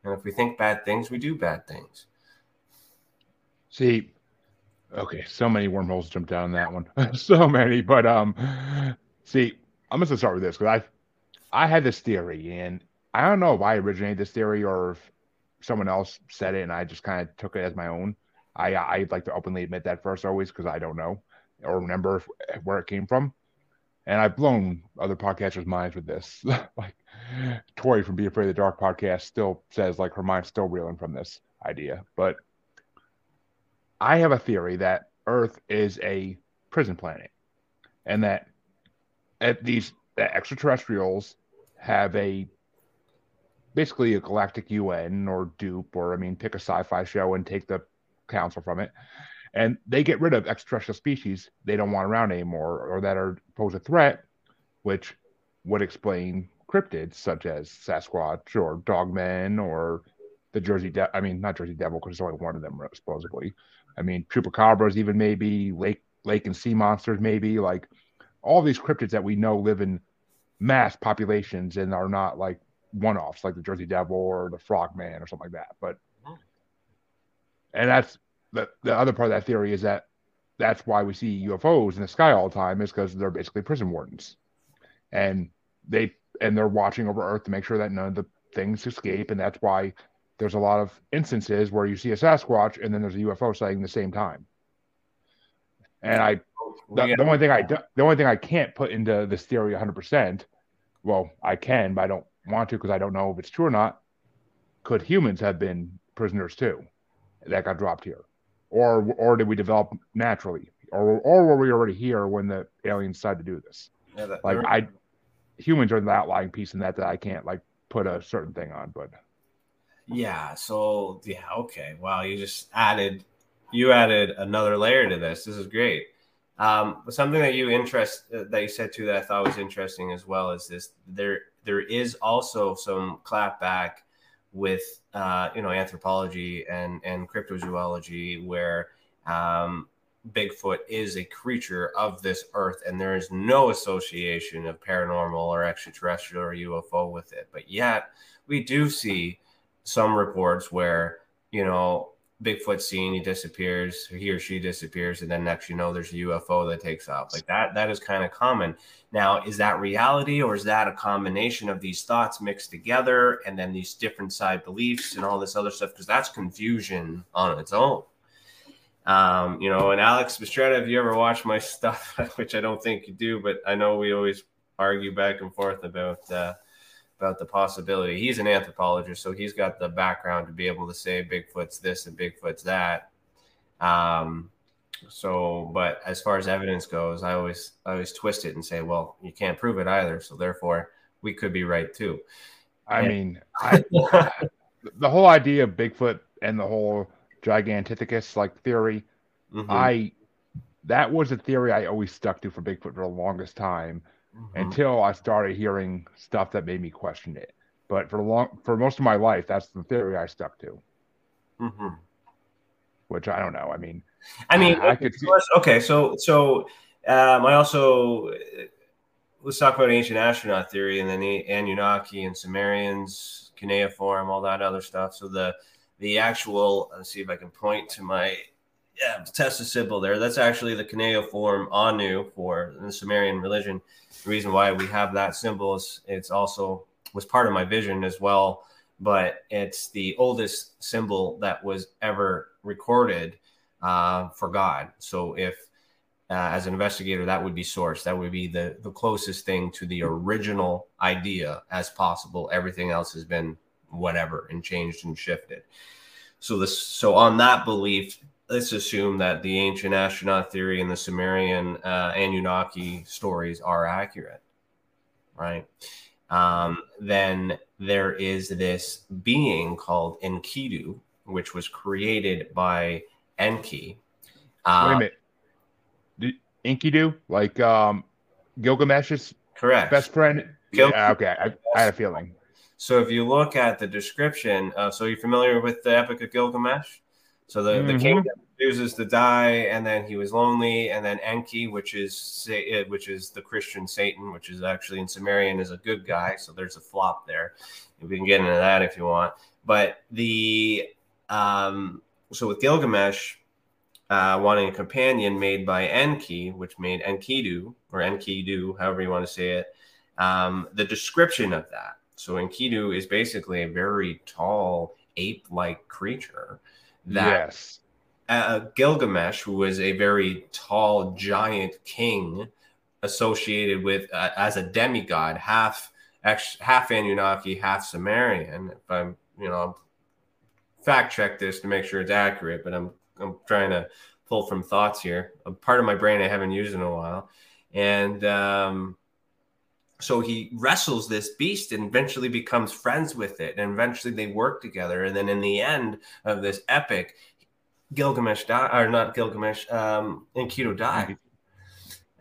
And if we think bad things, we do bad things. See, okay, so many wormholes jumped down that one. so many. But um see, I'm gonna start with this because I I had this theory and I don't know if I originated this theory or if someone else said it and I just kind of took it as my own. I I'd like to openly admit that first always because I don't know or remember where it came from. And I've blown other podcasters' minds with this. like Tori from Be Afraid of the Dark podcast still says like her mind's still reeling from this idea. But I have a theory that Earth is a prison planet, and that at these that extraterrestrials have a basically a galactic UN or dupe or I mean pick a sci-fi show and take the council from it, and they get rid of extraterrestrial species they don't want around anymore or that are pose a threat, which would explain cryptids such as Sasquatch or Dogmen or the Jersey Devil. I mean, not Jersey Devil because there's only one of them supposedly. I mean, chupacabras, even maybe lake lake and sea monsters, maybe like all these cryptids that we know live in mass populations and are not like one-offs like the Jersey Devil or the Frogman or something like that. But and that's the the other part of that theory is that that's why we see UFOs in the sky all the time is because they're basically prison wardens, and they and they're watching over Earth to make sure that none of the things escape, and that's why there's a lot of instances where you see a Sasquatch and then there's a UFO sighting the same time. And I, the, the only thing I the only thing I can't put into this theory 100, percent well, I can, but I don't want to because I don't know if it's true or not. Could humans have been prisoners too? that got dropped here, or or did we develop naturally, or or were we already here when the aliens decided to do this? Yeah, that, like I, humans are the outlying piece in that that I can't like put a certain thing on, but yeah. So yeah, okay. Wow, you just added you added another layer to this. This is great. Um, something that you interest that you said too that I thought was interesting as well is this there there is also some clapback with uh, you know anthropology and and cryptozoology where um, Bigfoot is a creature of this earth and there is no association of paranormal or extraterrestrial or UFO with it. But yet we do see some reports where you know Bigfoot seen, he disappears, he or she disappears, and then next you know there's a UFO that takes off. Like that, that is kind of common. Now, is that reality or is that a combination of these thoughts mixed together and then these different side beliefs and all this other stuff? Because that's confusion on its own. Um, you know, and Alex Bistretta, if you ever watch my stuff, which I don't think you do, but I know we always argue back and forth about uh, about the possibility. He's an anthropologist, so he's got the background to be able to say Bigfoot's this and Bigfoot's that. Um, so, but as far as evidence goes, I always I always twist it and say, well, you can't prove it either, so therefore we could be right too. I and, mean, I, the whole idea of Bigfoot and the whole Gigantopithecus like theory, mm-hmm. I that was a theory I always stuck to for Bigfoot for the longest time mm-hmm. until I started hearing stuff that made me question it. But for long for most of my life, that's the theory I stuck to. Mm-hmm. Which I don't know. I mean, I mean, I, I could see- okay. So so um, I also let's talk about ancient astronaut theory and then the Anunnaki and Sumerians, cuneiform, all that other stuff. So the the actual let's see if I can point to my yeah test a symbol there. That's actually the cuneiform Anu for the Sumerian religion. The reason why we have that symbol is it's also was part of my vision as well, but it's the oldest symbol that was ever recorded uh, for God. So if uh, as an investigator, that would be source. That would be the the closest thing to the original idea as possible. Everything else has been whatever and changed and shifted. So this so on that belief, let's assume that the ancient astronaut theory and the Sumerian uh, Anunnaki stories are accurate, right? Um, then there is this being called Enkidu, which was created by Enki. Um, Wait a minute. Did Enkidu, like um, Gilgamesh's correct best friend? Gil- yeah, okay, I, I had a feeling. So if you look at the description, uh, so you're familiar with the Epic of Gilgamesh? So the, mm-hmm. the king refuses to die, and then he was lonely, and then Enki, which is uh, which is the Christian Satan, which is actually in Sumerian is a good guy. So there's a flop there. We can get into that if you want. But the um, so with Gilgamesh uh, wanting a companion made by Enki, which made Enkidu or Enkidu, however you want to say it, um, the description of that so Enkidu is basically a very tall ape-like creature that yes. uh, Gilgamesh, who was a very tall giant king associated with uh, as a demigod, half half Anunnaki, half Sumerian. If I'm, you know, fact check this to make sure it's accurate, but I'm I'm trying to pull from thoughts here. A part of my brain I haven't used in a while, and um, so he wrestles this beast and eventually becomes friends with it. And eventually they work together. And then in the end of this epic gilgamesh died or not gilgamesh um enkidu died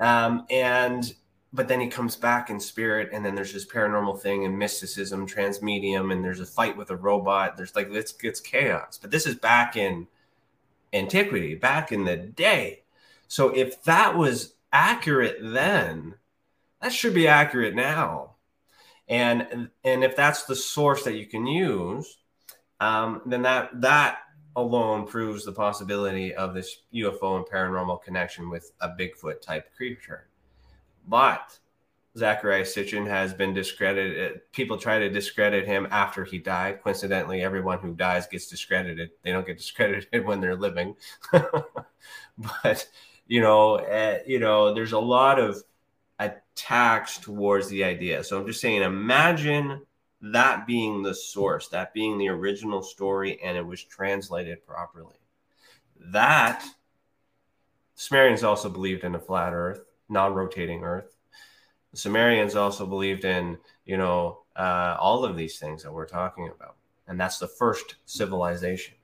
um and but then he comes back in spirit and then there's this paranormal thing and mysticism transmedium and there's a fight with a robot. There's like it's, it's chaos. But this is back in antiquity back in the day. So if that was accurate then that should be accurate now. And and if that's the source that you can use, um, then that that alone proves the possibility of this UFO and paranormal connection with a Bigfoot type creature. But Zecharia Sitchin has been discredited. People try to discredit him after he died. Coincidentally, everyone who dies gets discredited. They don't get discredited when they're living. but you know, uh, you know, there's a lot of attacks towards the idea. So I'm just saying, imagine that being the source, that being the original story, and it was translated properly. That Sumerians also believed in a flat Earth, non-rotating Earth. The Sumerians also believed in, you know, uh, all of these things that we're talking about, and that's the first civilization.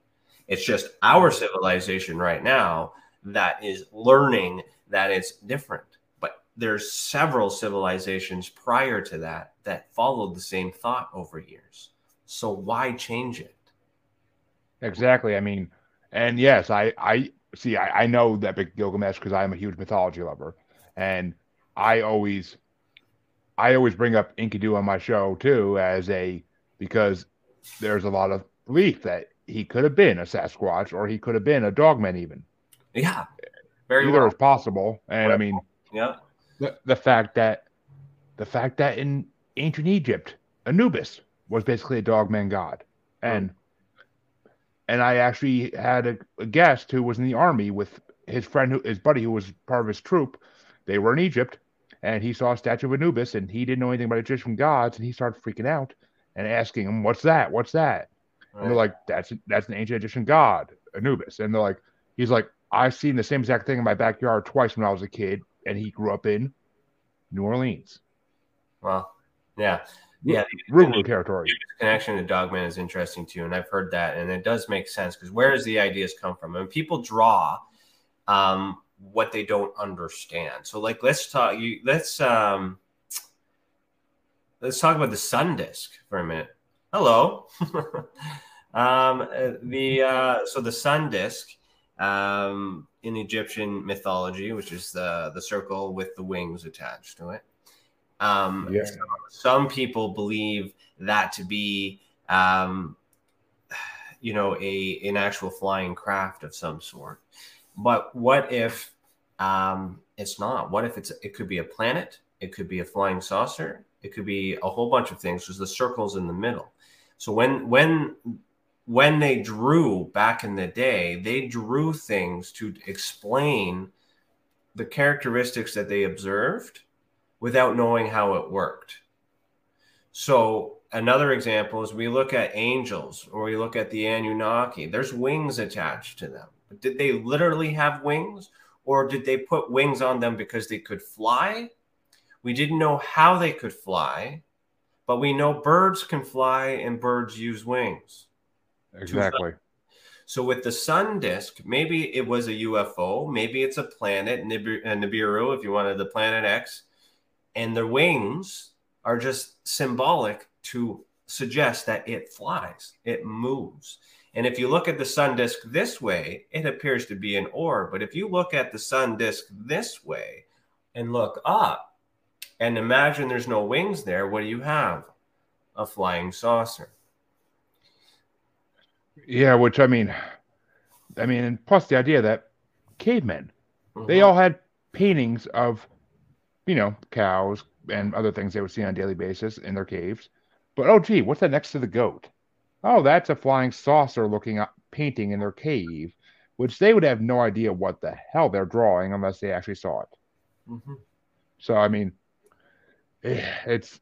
It's just our civilization right now that is learning that it's different there's several civilizations prior to that that followed the same thought over years. So why change it? Exactly. I mean, and yes, I I see. I, I know that big Gilgamesh because I'm a huge mythology lover, and I always I always bring up Enkidu on my show too as a because there's a lot of belief that he could have been a Sasquatch or he could have been a dogman even. Yeah, very either well. is possible, and I mean, yeah, the, the fact that the fact that in ancient Egypt, Anubis was basically a dogman god. And hmm. and I actually had a, a guest who was in the army with his friend, who, his buddy, who was part of his troop. They were in Egypt, and he saw a statue of Anubis, and he didn't know anything about Egyptian gods, and he started freaking out and asking him, "What's that? What's that?" Right. And they're like, "That's that's an ancient Egyptian god, Anubis." And they're like, "He's like, I've seen the same exact thing in my backyard twice when I was a kid, and he grew up in New Orleans." Well, yeah, yeah, Rougarou territory. Connection to Dogman is interesting too, and I've heard that, and it does make sense because where does the ideas come from? And people draw um, what they don't understand. So, like, let's talk. You let's um, let's talk about the sun disk for a minute. Hello. um, the uh, so the sun disk um, in Egyptian mythology, which is the the circle with the wings attached to it. Um, yeah. so some people believe that to be, um, you know, a an actual flying craft of some sort. But what if um, it's not? What if it's it could be a planet? It could be a flying saucer. It could be a whole bunch of things because the circle's in the middle. So when when when they drew back in the day, they drew things to explain the characteristics that they observed without knowing how it worked. So another example is we look at angels or we look at the Anunnaki. There's wings attached to them. Did they literally have wings or did they put wings on them because they could fly? We didn't know how they could fly, but we know birds can fly and birds use wings. Exactly. So with the sun disk, maybe it was a UFO, maybe it's a planet, uh, Nibiru, if you wanted the planet X, and the wings are just symbolic to suggest that it flies, it moves. And if you look at the sun disk this way, it appears to be an orb. But if you look at the sun disk this way and look up, and imagine there's no wings there. What do you have? A flying saucer. Yeah, which I mean, I mean, and plus the idea that cavemen, mm-hmm. they all had paintings of, you know, cows and other things they would see on a daily basis in their caves. But oh, gee, what's that next to the goat? Oh, that's a flying saucer looking painting in their cave, which they would have no idea what the hell they're drawing unless they actually saw it. Mm-hmm. So, I mean, it's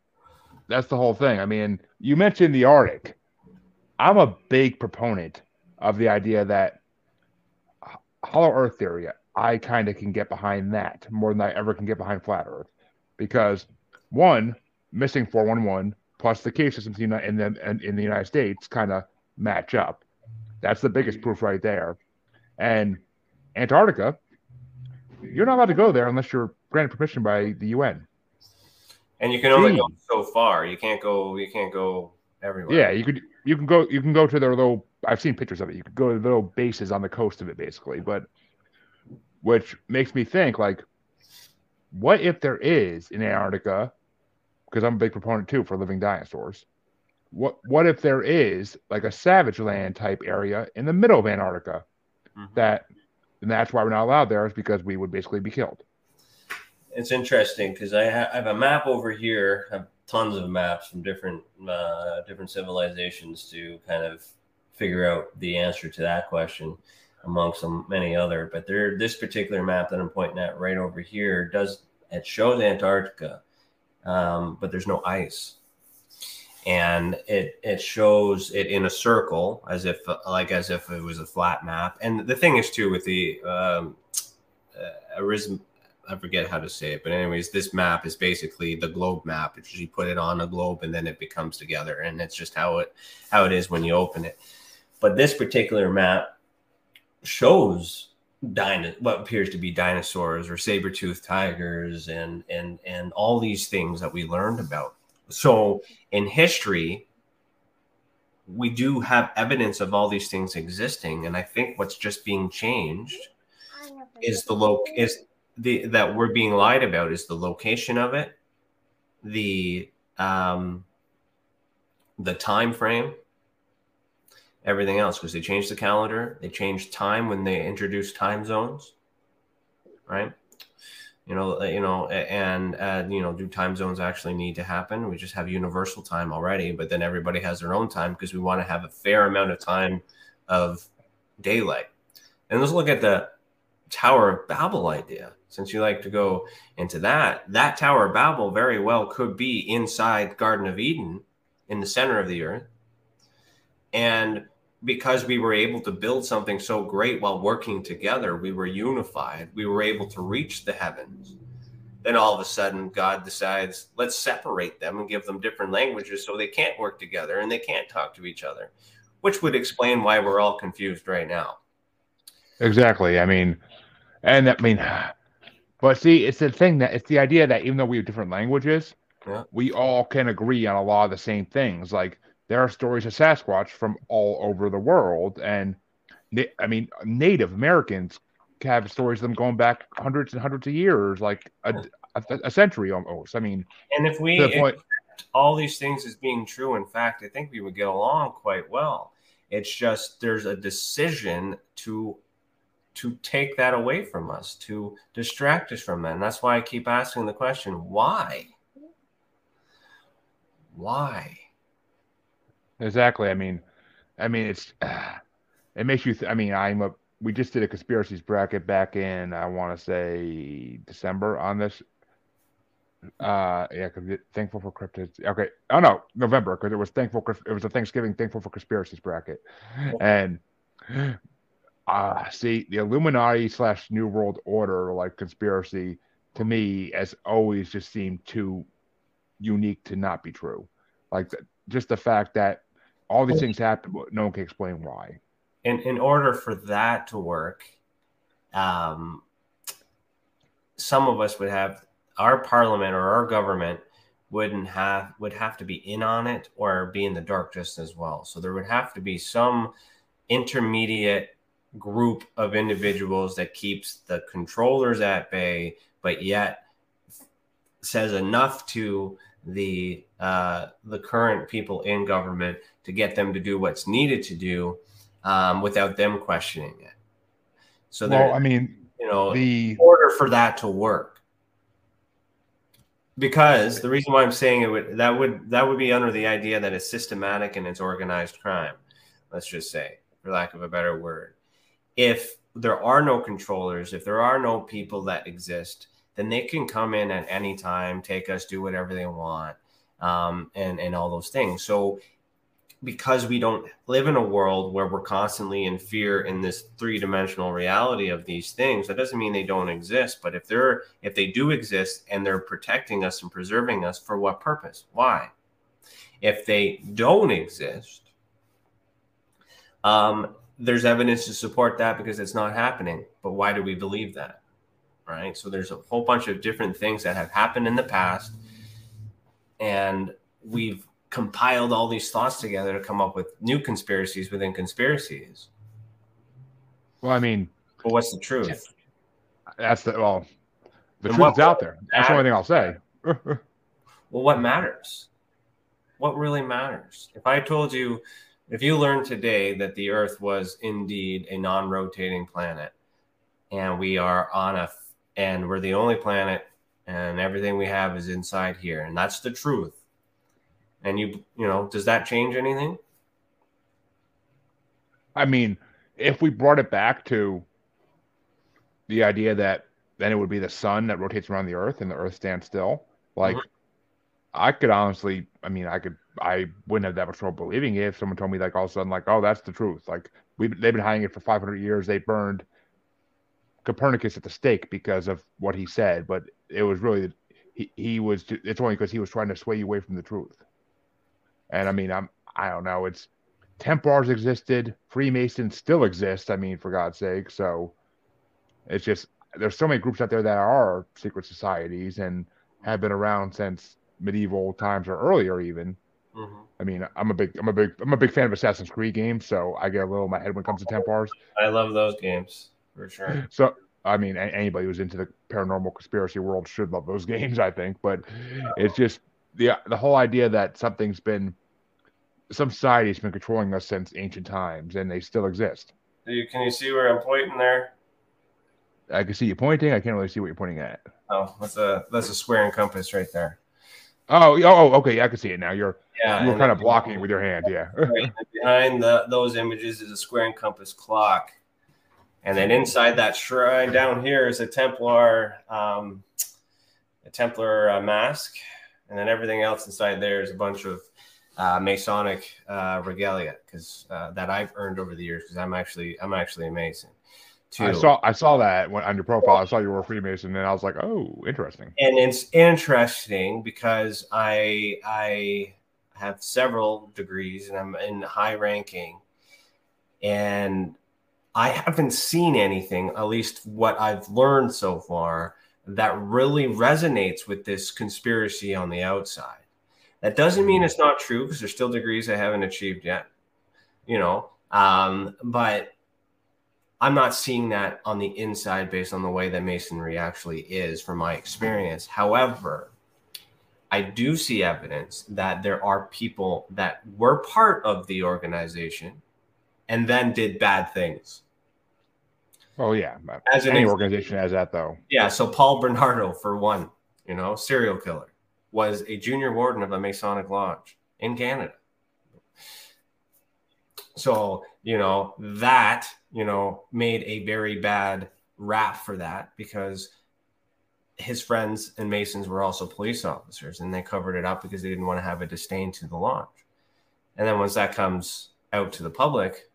that's the whole thing. I mean, you mentioned the Arctic. I'm a big proponent of the idea that hollow Earth theory. I kind of can get behind that more than I ever can get behind flat Earth, because one missing 411 plus the cave systems in the in, in the United States kind of match up. That's the biggest proof right there. And Antarctica, you're not allowed to go there unless you're granted permission by the UN and you can only go so far. You can't go. You can't go everywhere. Yeah, you could. You can go. You can go to their little. I've seen pictures of it. You could go to the little bases on the coast of it, basically. But which makes me think, like, what if there is in Antarctica? Because I'm a big proponent too for living dinosaurs. What What if there is like a savage land type area in the middle of Antarctica? Mm-hmm. That and that's why we're not allowed there is because we would basically be killed it's interesting because I, ha- I, have a map over here. I have tons of maps from different uh, different civilizations to kind of figure out the answer to that question, amongst many other. But there, this particular map that I'm pointing at right over here does it shows Antarctica, um, but there's no ice, and it it shows it in a circle as if like as if it was a flat map. And the thing is too with the um, uh, I forget how to say it, but anyways, this map is basically the globe map. It's you put it on a globe and then it becomes together, and it's just how it how it is when you open it. But this particular map shows dino- what appears to be dinosaurs or saber-toothed tigers and and and all these things that we learned about. So in history, we do have evidence of all these things existing, and I think what's just being changed is the loc is the that we're being lied about is the location of it, the um, the time frame, everything else because they changed the calendar, they changed time when they introduced time zones, right? You know, uh, you know, and uh, you know, do time zones actually need to happen? We just have universal time already, but then everybody has their own time because we want to have a fair amount of time of daylight. And let's look at the Tower of Babel idea. Since you like to go into that, that Tower of Babel very well could be inside Garden of Eden in the center of the earth. And because we were able to build something so great while working together, we were unified, we were able to reach the heavens. Then all of a sudden, God decides, let's separate them and give them different languages so they can't work together and they can't talk to each other, which would explain why we're all confused right now. Exactly. I mean, and I mean, but see, it's the thing that it's the idea that even though we have different languages, Yeah. we all can agree on a lot of the same things. Like there are stories of Sasquatch from all over the world, and I mean, Native Americans have stories of them going back hundreds and hundreds of years, like a, a, a century almost. I mean, And if we point. all these things as being true, in fact, I think we would get along quite well. It's just there's a decision to to take that away from us, to distract us from that. And that's why I keep asking the question, why? Why? Exactly. I mean, I mean, it's it makes you. Th- I mean, I'm a. We just did a conspiracies bracket back in I want to say December on this. Uh, yeah, because thankful for cryptids. Okay, oh no, November because it was thankful. It was a Thanksgiving thankful for conspiracies bracket, and uh see the Illuminati slash New World Order like conspiracy to me has always just seemed too unique to not be true. Like just the fact that all these things happen, but no one can explain why. in in order for that to work, um, some of us would have our parliament or our government wouldn't have would have to be in on it or be in the dark just as well. So there would have to be some intermediate group of individuals that keeps the controllers at bay, but yet says enough to the uh, the current people in government to get them to do what's needed to do um, without them questioning it. So Well, I mean, you know, the in order for that to work, because the reason why I'm saying it would that would that would be under the idea that it's systematic and it's organized crime. Let's just say, for lack of a better word, if there are no controllers, if there are no people that exist, then they can come in at any time, take us, do whatever they want, um, and and all those things. So because we don't live in a world where we're constantly in fear in this three-dimensional reality of these things that doesn't mean they don't exist. But if they're if they do exist and they're protecting us and preserving us for what purpose? Why? If they don't exist um, there's evidence to support that because it's not happening but why do we believe that right so there's a whole bunch of different things that have happened in the past and we've compiled all these thoughts together to come up with new conspiracies within conspiracies. well, I mean, But what's the truth? that's the well, the And truth what- is out there. That's the only thing I'll say. Well, what matters? What really matters? If I told you, if you learned today that the Earth was indeed a non rotating planet and we are on a, and we're the only planet and everything we have is inside here, and that's the truth. And you, you know, does that change anything? I mean, if we brought it back to the idea that then it would be the sun that rotates around the earth and the earth stands still, like Mhm. I could honestly, I mean, I could, I wouldn't have that much trouble believing it if someone told me like all of a sudden, like, oh, that's the truth. Like we they've been hiding it for 500 years. They burned Copernicus at the stake because of what he said, but it was really he, he was. It's only because he was trying to sway you away from the truth. And I mean, I'm, I don't know. It's Templars existed, Freemasons still exist. I mean, for God's sake. So it's just there's so many groups out there that are secret societies and have been around since medieval times or earlier even. Mm-hmm. I mean, I'm a big, I'm a big, I'm a big fan of Assassin's Creed games, so I get a little in my head when it comes to Templars. I love those games for sure. So, I mean, anybody who's into the paranormal conspiracy world should love those games, I think. But it's just the the whole idea that something's been, some society's been controlling us since ancient times, and they still exist. Do you, can you see where I'm pointing there? I can see you pointing. I can't really see what you're pointing at. Oh, that's a that's a square and compass right there. Oh, oh, oh, okay. I can see it now. You're Yeah, you're kind of blocking it with your hand. Yeah. Right, behind the, those images is a square and compass clock. And then inside that shrine down here is a Templar, um, a Templar uh, mask, and then everything else inside there is a bunch of uh, Masonic uh, regalia, because uh, that I've earned over the years. Because I'm actually I'm actually a Mason. Too. I saw I saw that when, on your profile. I saw you were a Freemason, and I was like, oh, interesting. and it's interesting because I I have several degrees and I'm in high ranking, and I haven't seen anything, at least what I've learned so far, that really resonates with this conspiracy on the outside. That doesn't mean it's not true because there's still degrees I haven't achieved yet, you know. Um, but I'm not seeing that on the inside based on the way that masonry actually is from my experience. However, I do see evidence that there are people that were part of the organization and then did bad things. Oh yeah, As an any organization has that though. Yeah, so Paul Bernardo, for one, you know, serial killer, was a junior warden of a Masonic lodge in Canada. So, you know, that, you know, made a very bad rap for that because his friends and Masons were also police officers and they covered it up because they didn't want to have a disdain to the lodge. And then once that comes out to the public,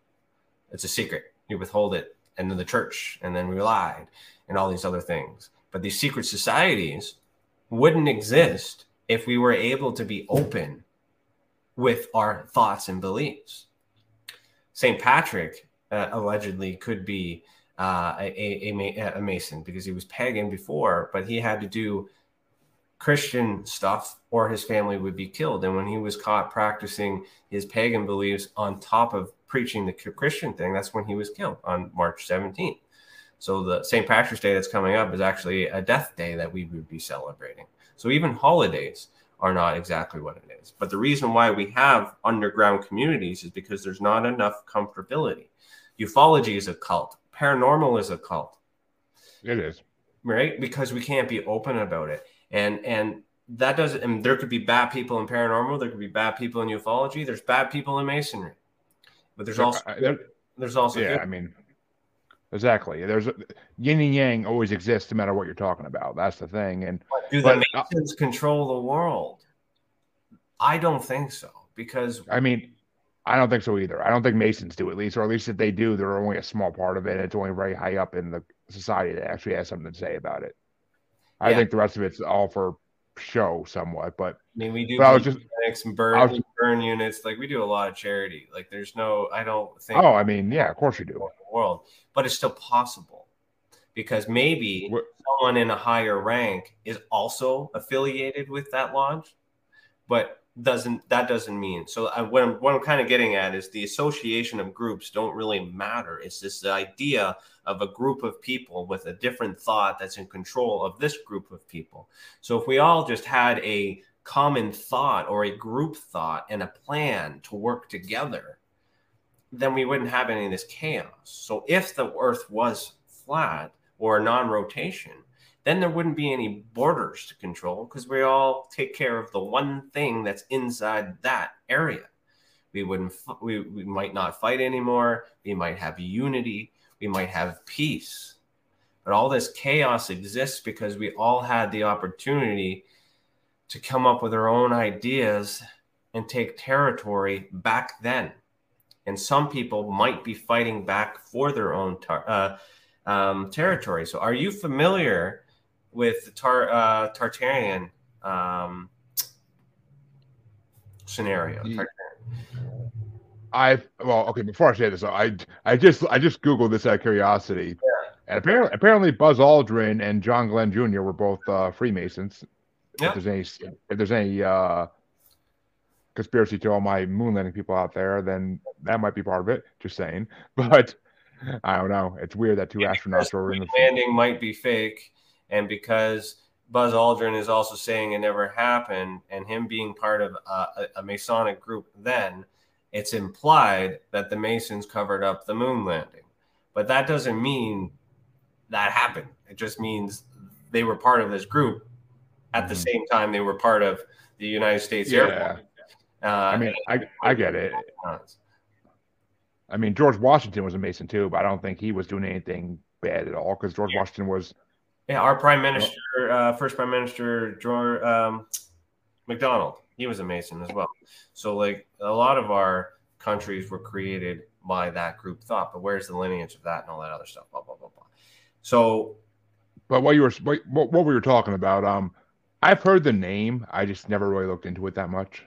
it's a secret. You withhold it and then the church and then we lied and all these other things. But these secret societies wouldn't exist if we were able to be open with our thoughts and beliefs. St. Patrick uh, allegedly could be uh, a, a, a, Mason because he was pagan before, but he had to do Christian stuff or his family would be killed. And when he was caught practicing his pagan beliefs on top of preaching the Christian thing, that's when he was killed on March 17th. So the St. Patrick's Day that's coming up is actually a death day that we would be celebrating. So even holidays are not exactly what it is. But the reason why we have underground communities is because there's not enough comfortability. Ufology is a cult. Paranormal is a cult It is. right? Because we can't be open about it. And and that doesn't and there could be bad people in paranormal, there could be bad people in ufology, there's bad people in masonry. But there's also I- there's also yeah, good- I mean, exactly. There's yin and yang always exists, no matter what you're talking about. That's the thing. And do but- the Masons control the world? I don't think so because I mean, I don't think so either. I don't think Masons do at least, or at least if they do, they're only a small part of it. It's only very high up in the society that actually has something to say about it. I Yeah. think the rest of it's all for show, somewhat. But I mean we do But I was just- clinics and I burn was- burn units, like we do a lot of charity. Like there's no I don't think oh, I mean, yeah, of course you do. in the world, but it's still possible because maybe What- someone in a higher rank is also affiliated with that lodge, but doesn't that doesn't mean so I, what I'm what I'm kind of getting at is the association of groups don't really matter. It's this idea of a group of people with a different thought that's in control of this group of people. So if we all just had a common thought or a group thought and a plan to work together, then we wouldn't have any of this chaos. So if the earth was flat or non-rotation, then there wouldn't be any borders to control because we all take care of the one thing that's inside that area. We wouldn't we, we might not fight anymore. We might have unity, we might have peace. But all this chaos exists because we all had the opportunity to come up with our own ideas and take territory back then and some people might be fighting back for their own tar- uh, um, territory. So, are you familiar with the tar- uh, Tartarian um, scenario? Tartarian. I've well, okay. Before I say this, I I just I just googled this out of curiosity, and apparently apparently Buzz Aldrin and John Glenn Jr. were both uh, Freemasons. Yeah. If there's any if there's any uh, conspiracy to all my moon landing people out there, then that might be part of it. Just saying, but I don't know. It's weird that two astronauts were in the. landing might be fake, and because Buzz Aldrin is also saying it never happened, and him being part of a, a, Masonic group, then it's implied that the Masons covered up the moon landing. But that doesn't mean that happened. It just means they were part of this group at the Mhm. same time they were part of the United States Air Force. Uh, I mean, I I get it. I mean, George Washington was a Mason too, but I don't think he was doing anything bad at all because George Washington was. Yeah, our Prime Minister, uh, first Prime Minister George um, McDonald, he was a Mason as well. So like a lot of our countries were created by that group thought, but where's the lineage of that and all that other stuff? Blah blah blah blah. So But what you were what, what we were talking about, um, I've heard the name. I just never really looked into it that much.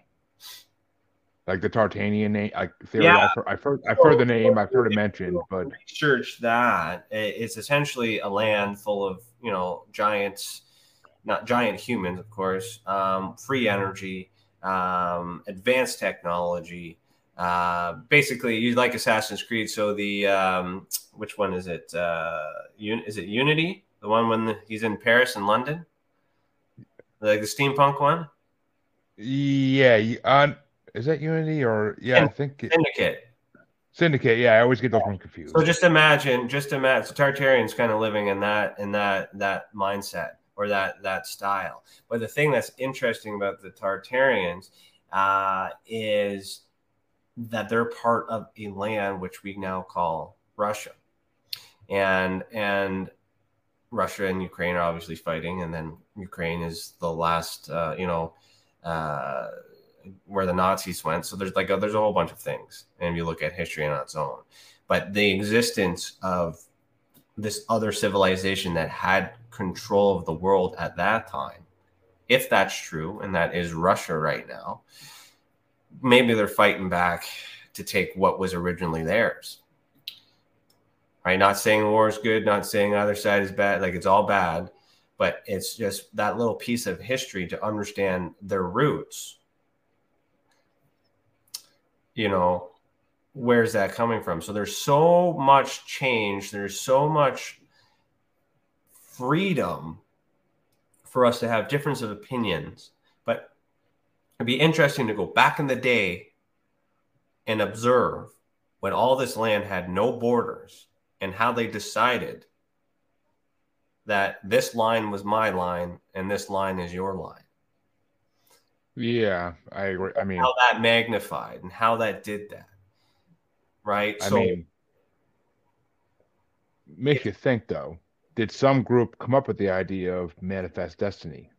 Like the Tartarian name, like theory. Yeah. I've, heard, I've heard I've heard the name. I've heard it mentioned, but research that it's essentially a land full of you know giants not giant humans of course um, free energy um, advanced technology uh, basically you like assassin's creed so the um, which one is it? Uh, Un- is it unity? The one when the, he's in paris and london? Like the steampunk one? Yeah, uh, is that Unity or yeah? I think it, syndicate Syndicate. Yeah, I always get those ones confused. So just imagine, just imagine, so Tartarians kind of living in that in that that mindset or that that style. But the thing that's interesting about the Tartarians uh, is that they're part of a land which we now call Russia, and and Russia and Ukraine are obviously fighting, and then Ukraine is the last, uh, you know. Uh, where the Nazis went. So there's like a, there's a whole bunch of things, and you look at history on its own. But the existence of this other civilization that had control of the world at that time, if that's true, and that is Russia right now, maybe they're fighting back to take what was originally theirs. Right? Not saying war is good, not saying either side is bad. Like it's all bad, but it's just that little piece of history to understand their roots you know where's that coming from? So there's so much change there's so much freedom for us to have difference of opinions but it'd be interesting to go back in the day and observe when all this land had no borders and how they decided that this line was my line and this line is your line yeah, I agree. I mean, how that magnified and how that did that right I mean, makes you think though. Did some group come up with the idea of manifest destiny?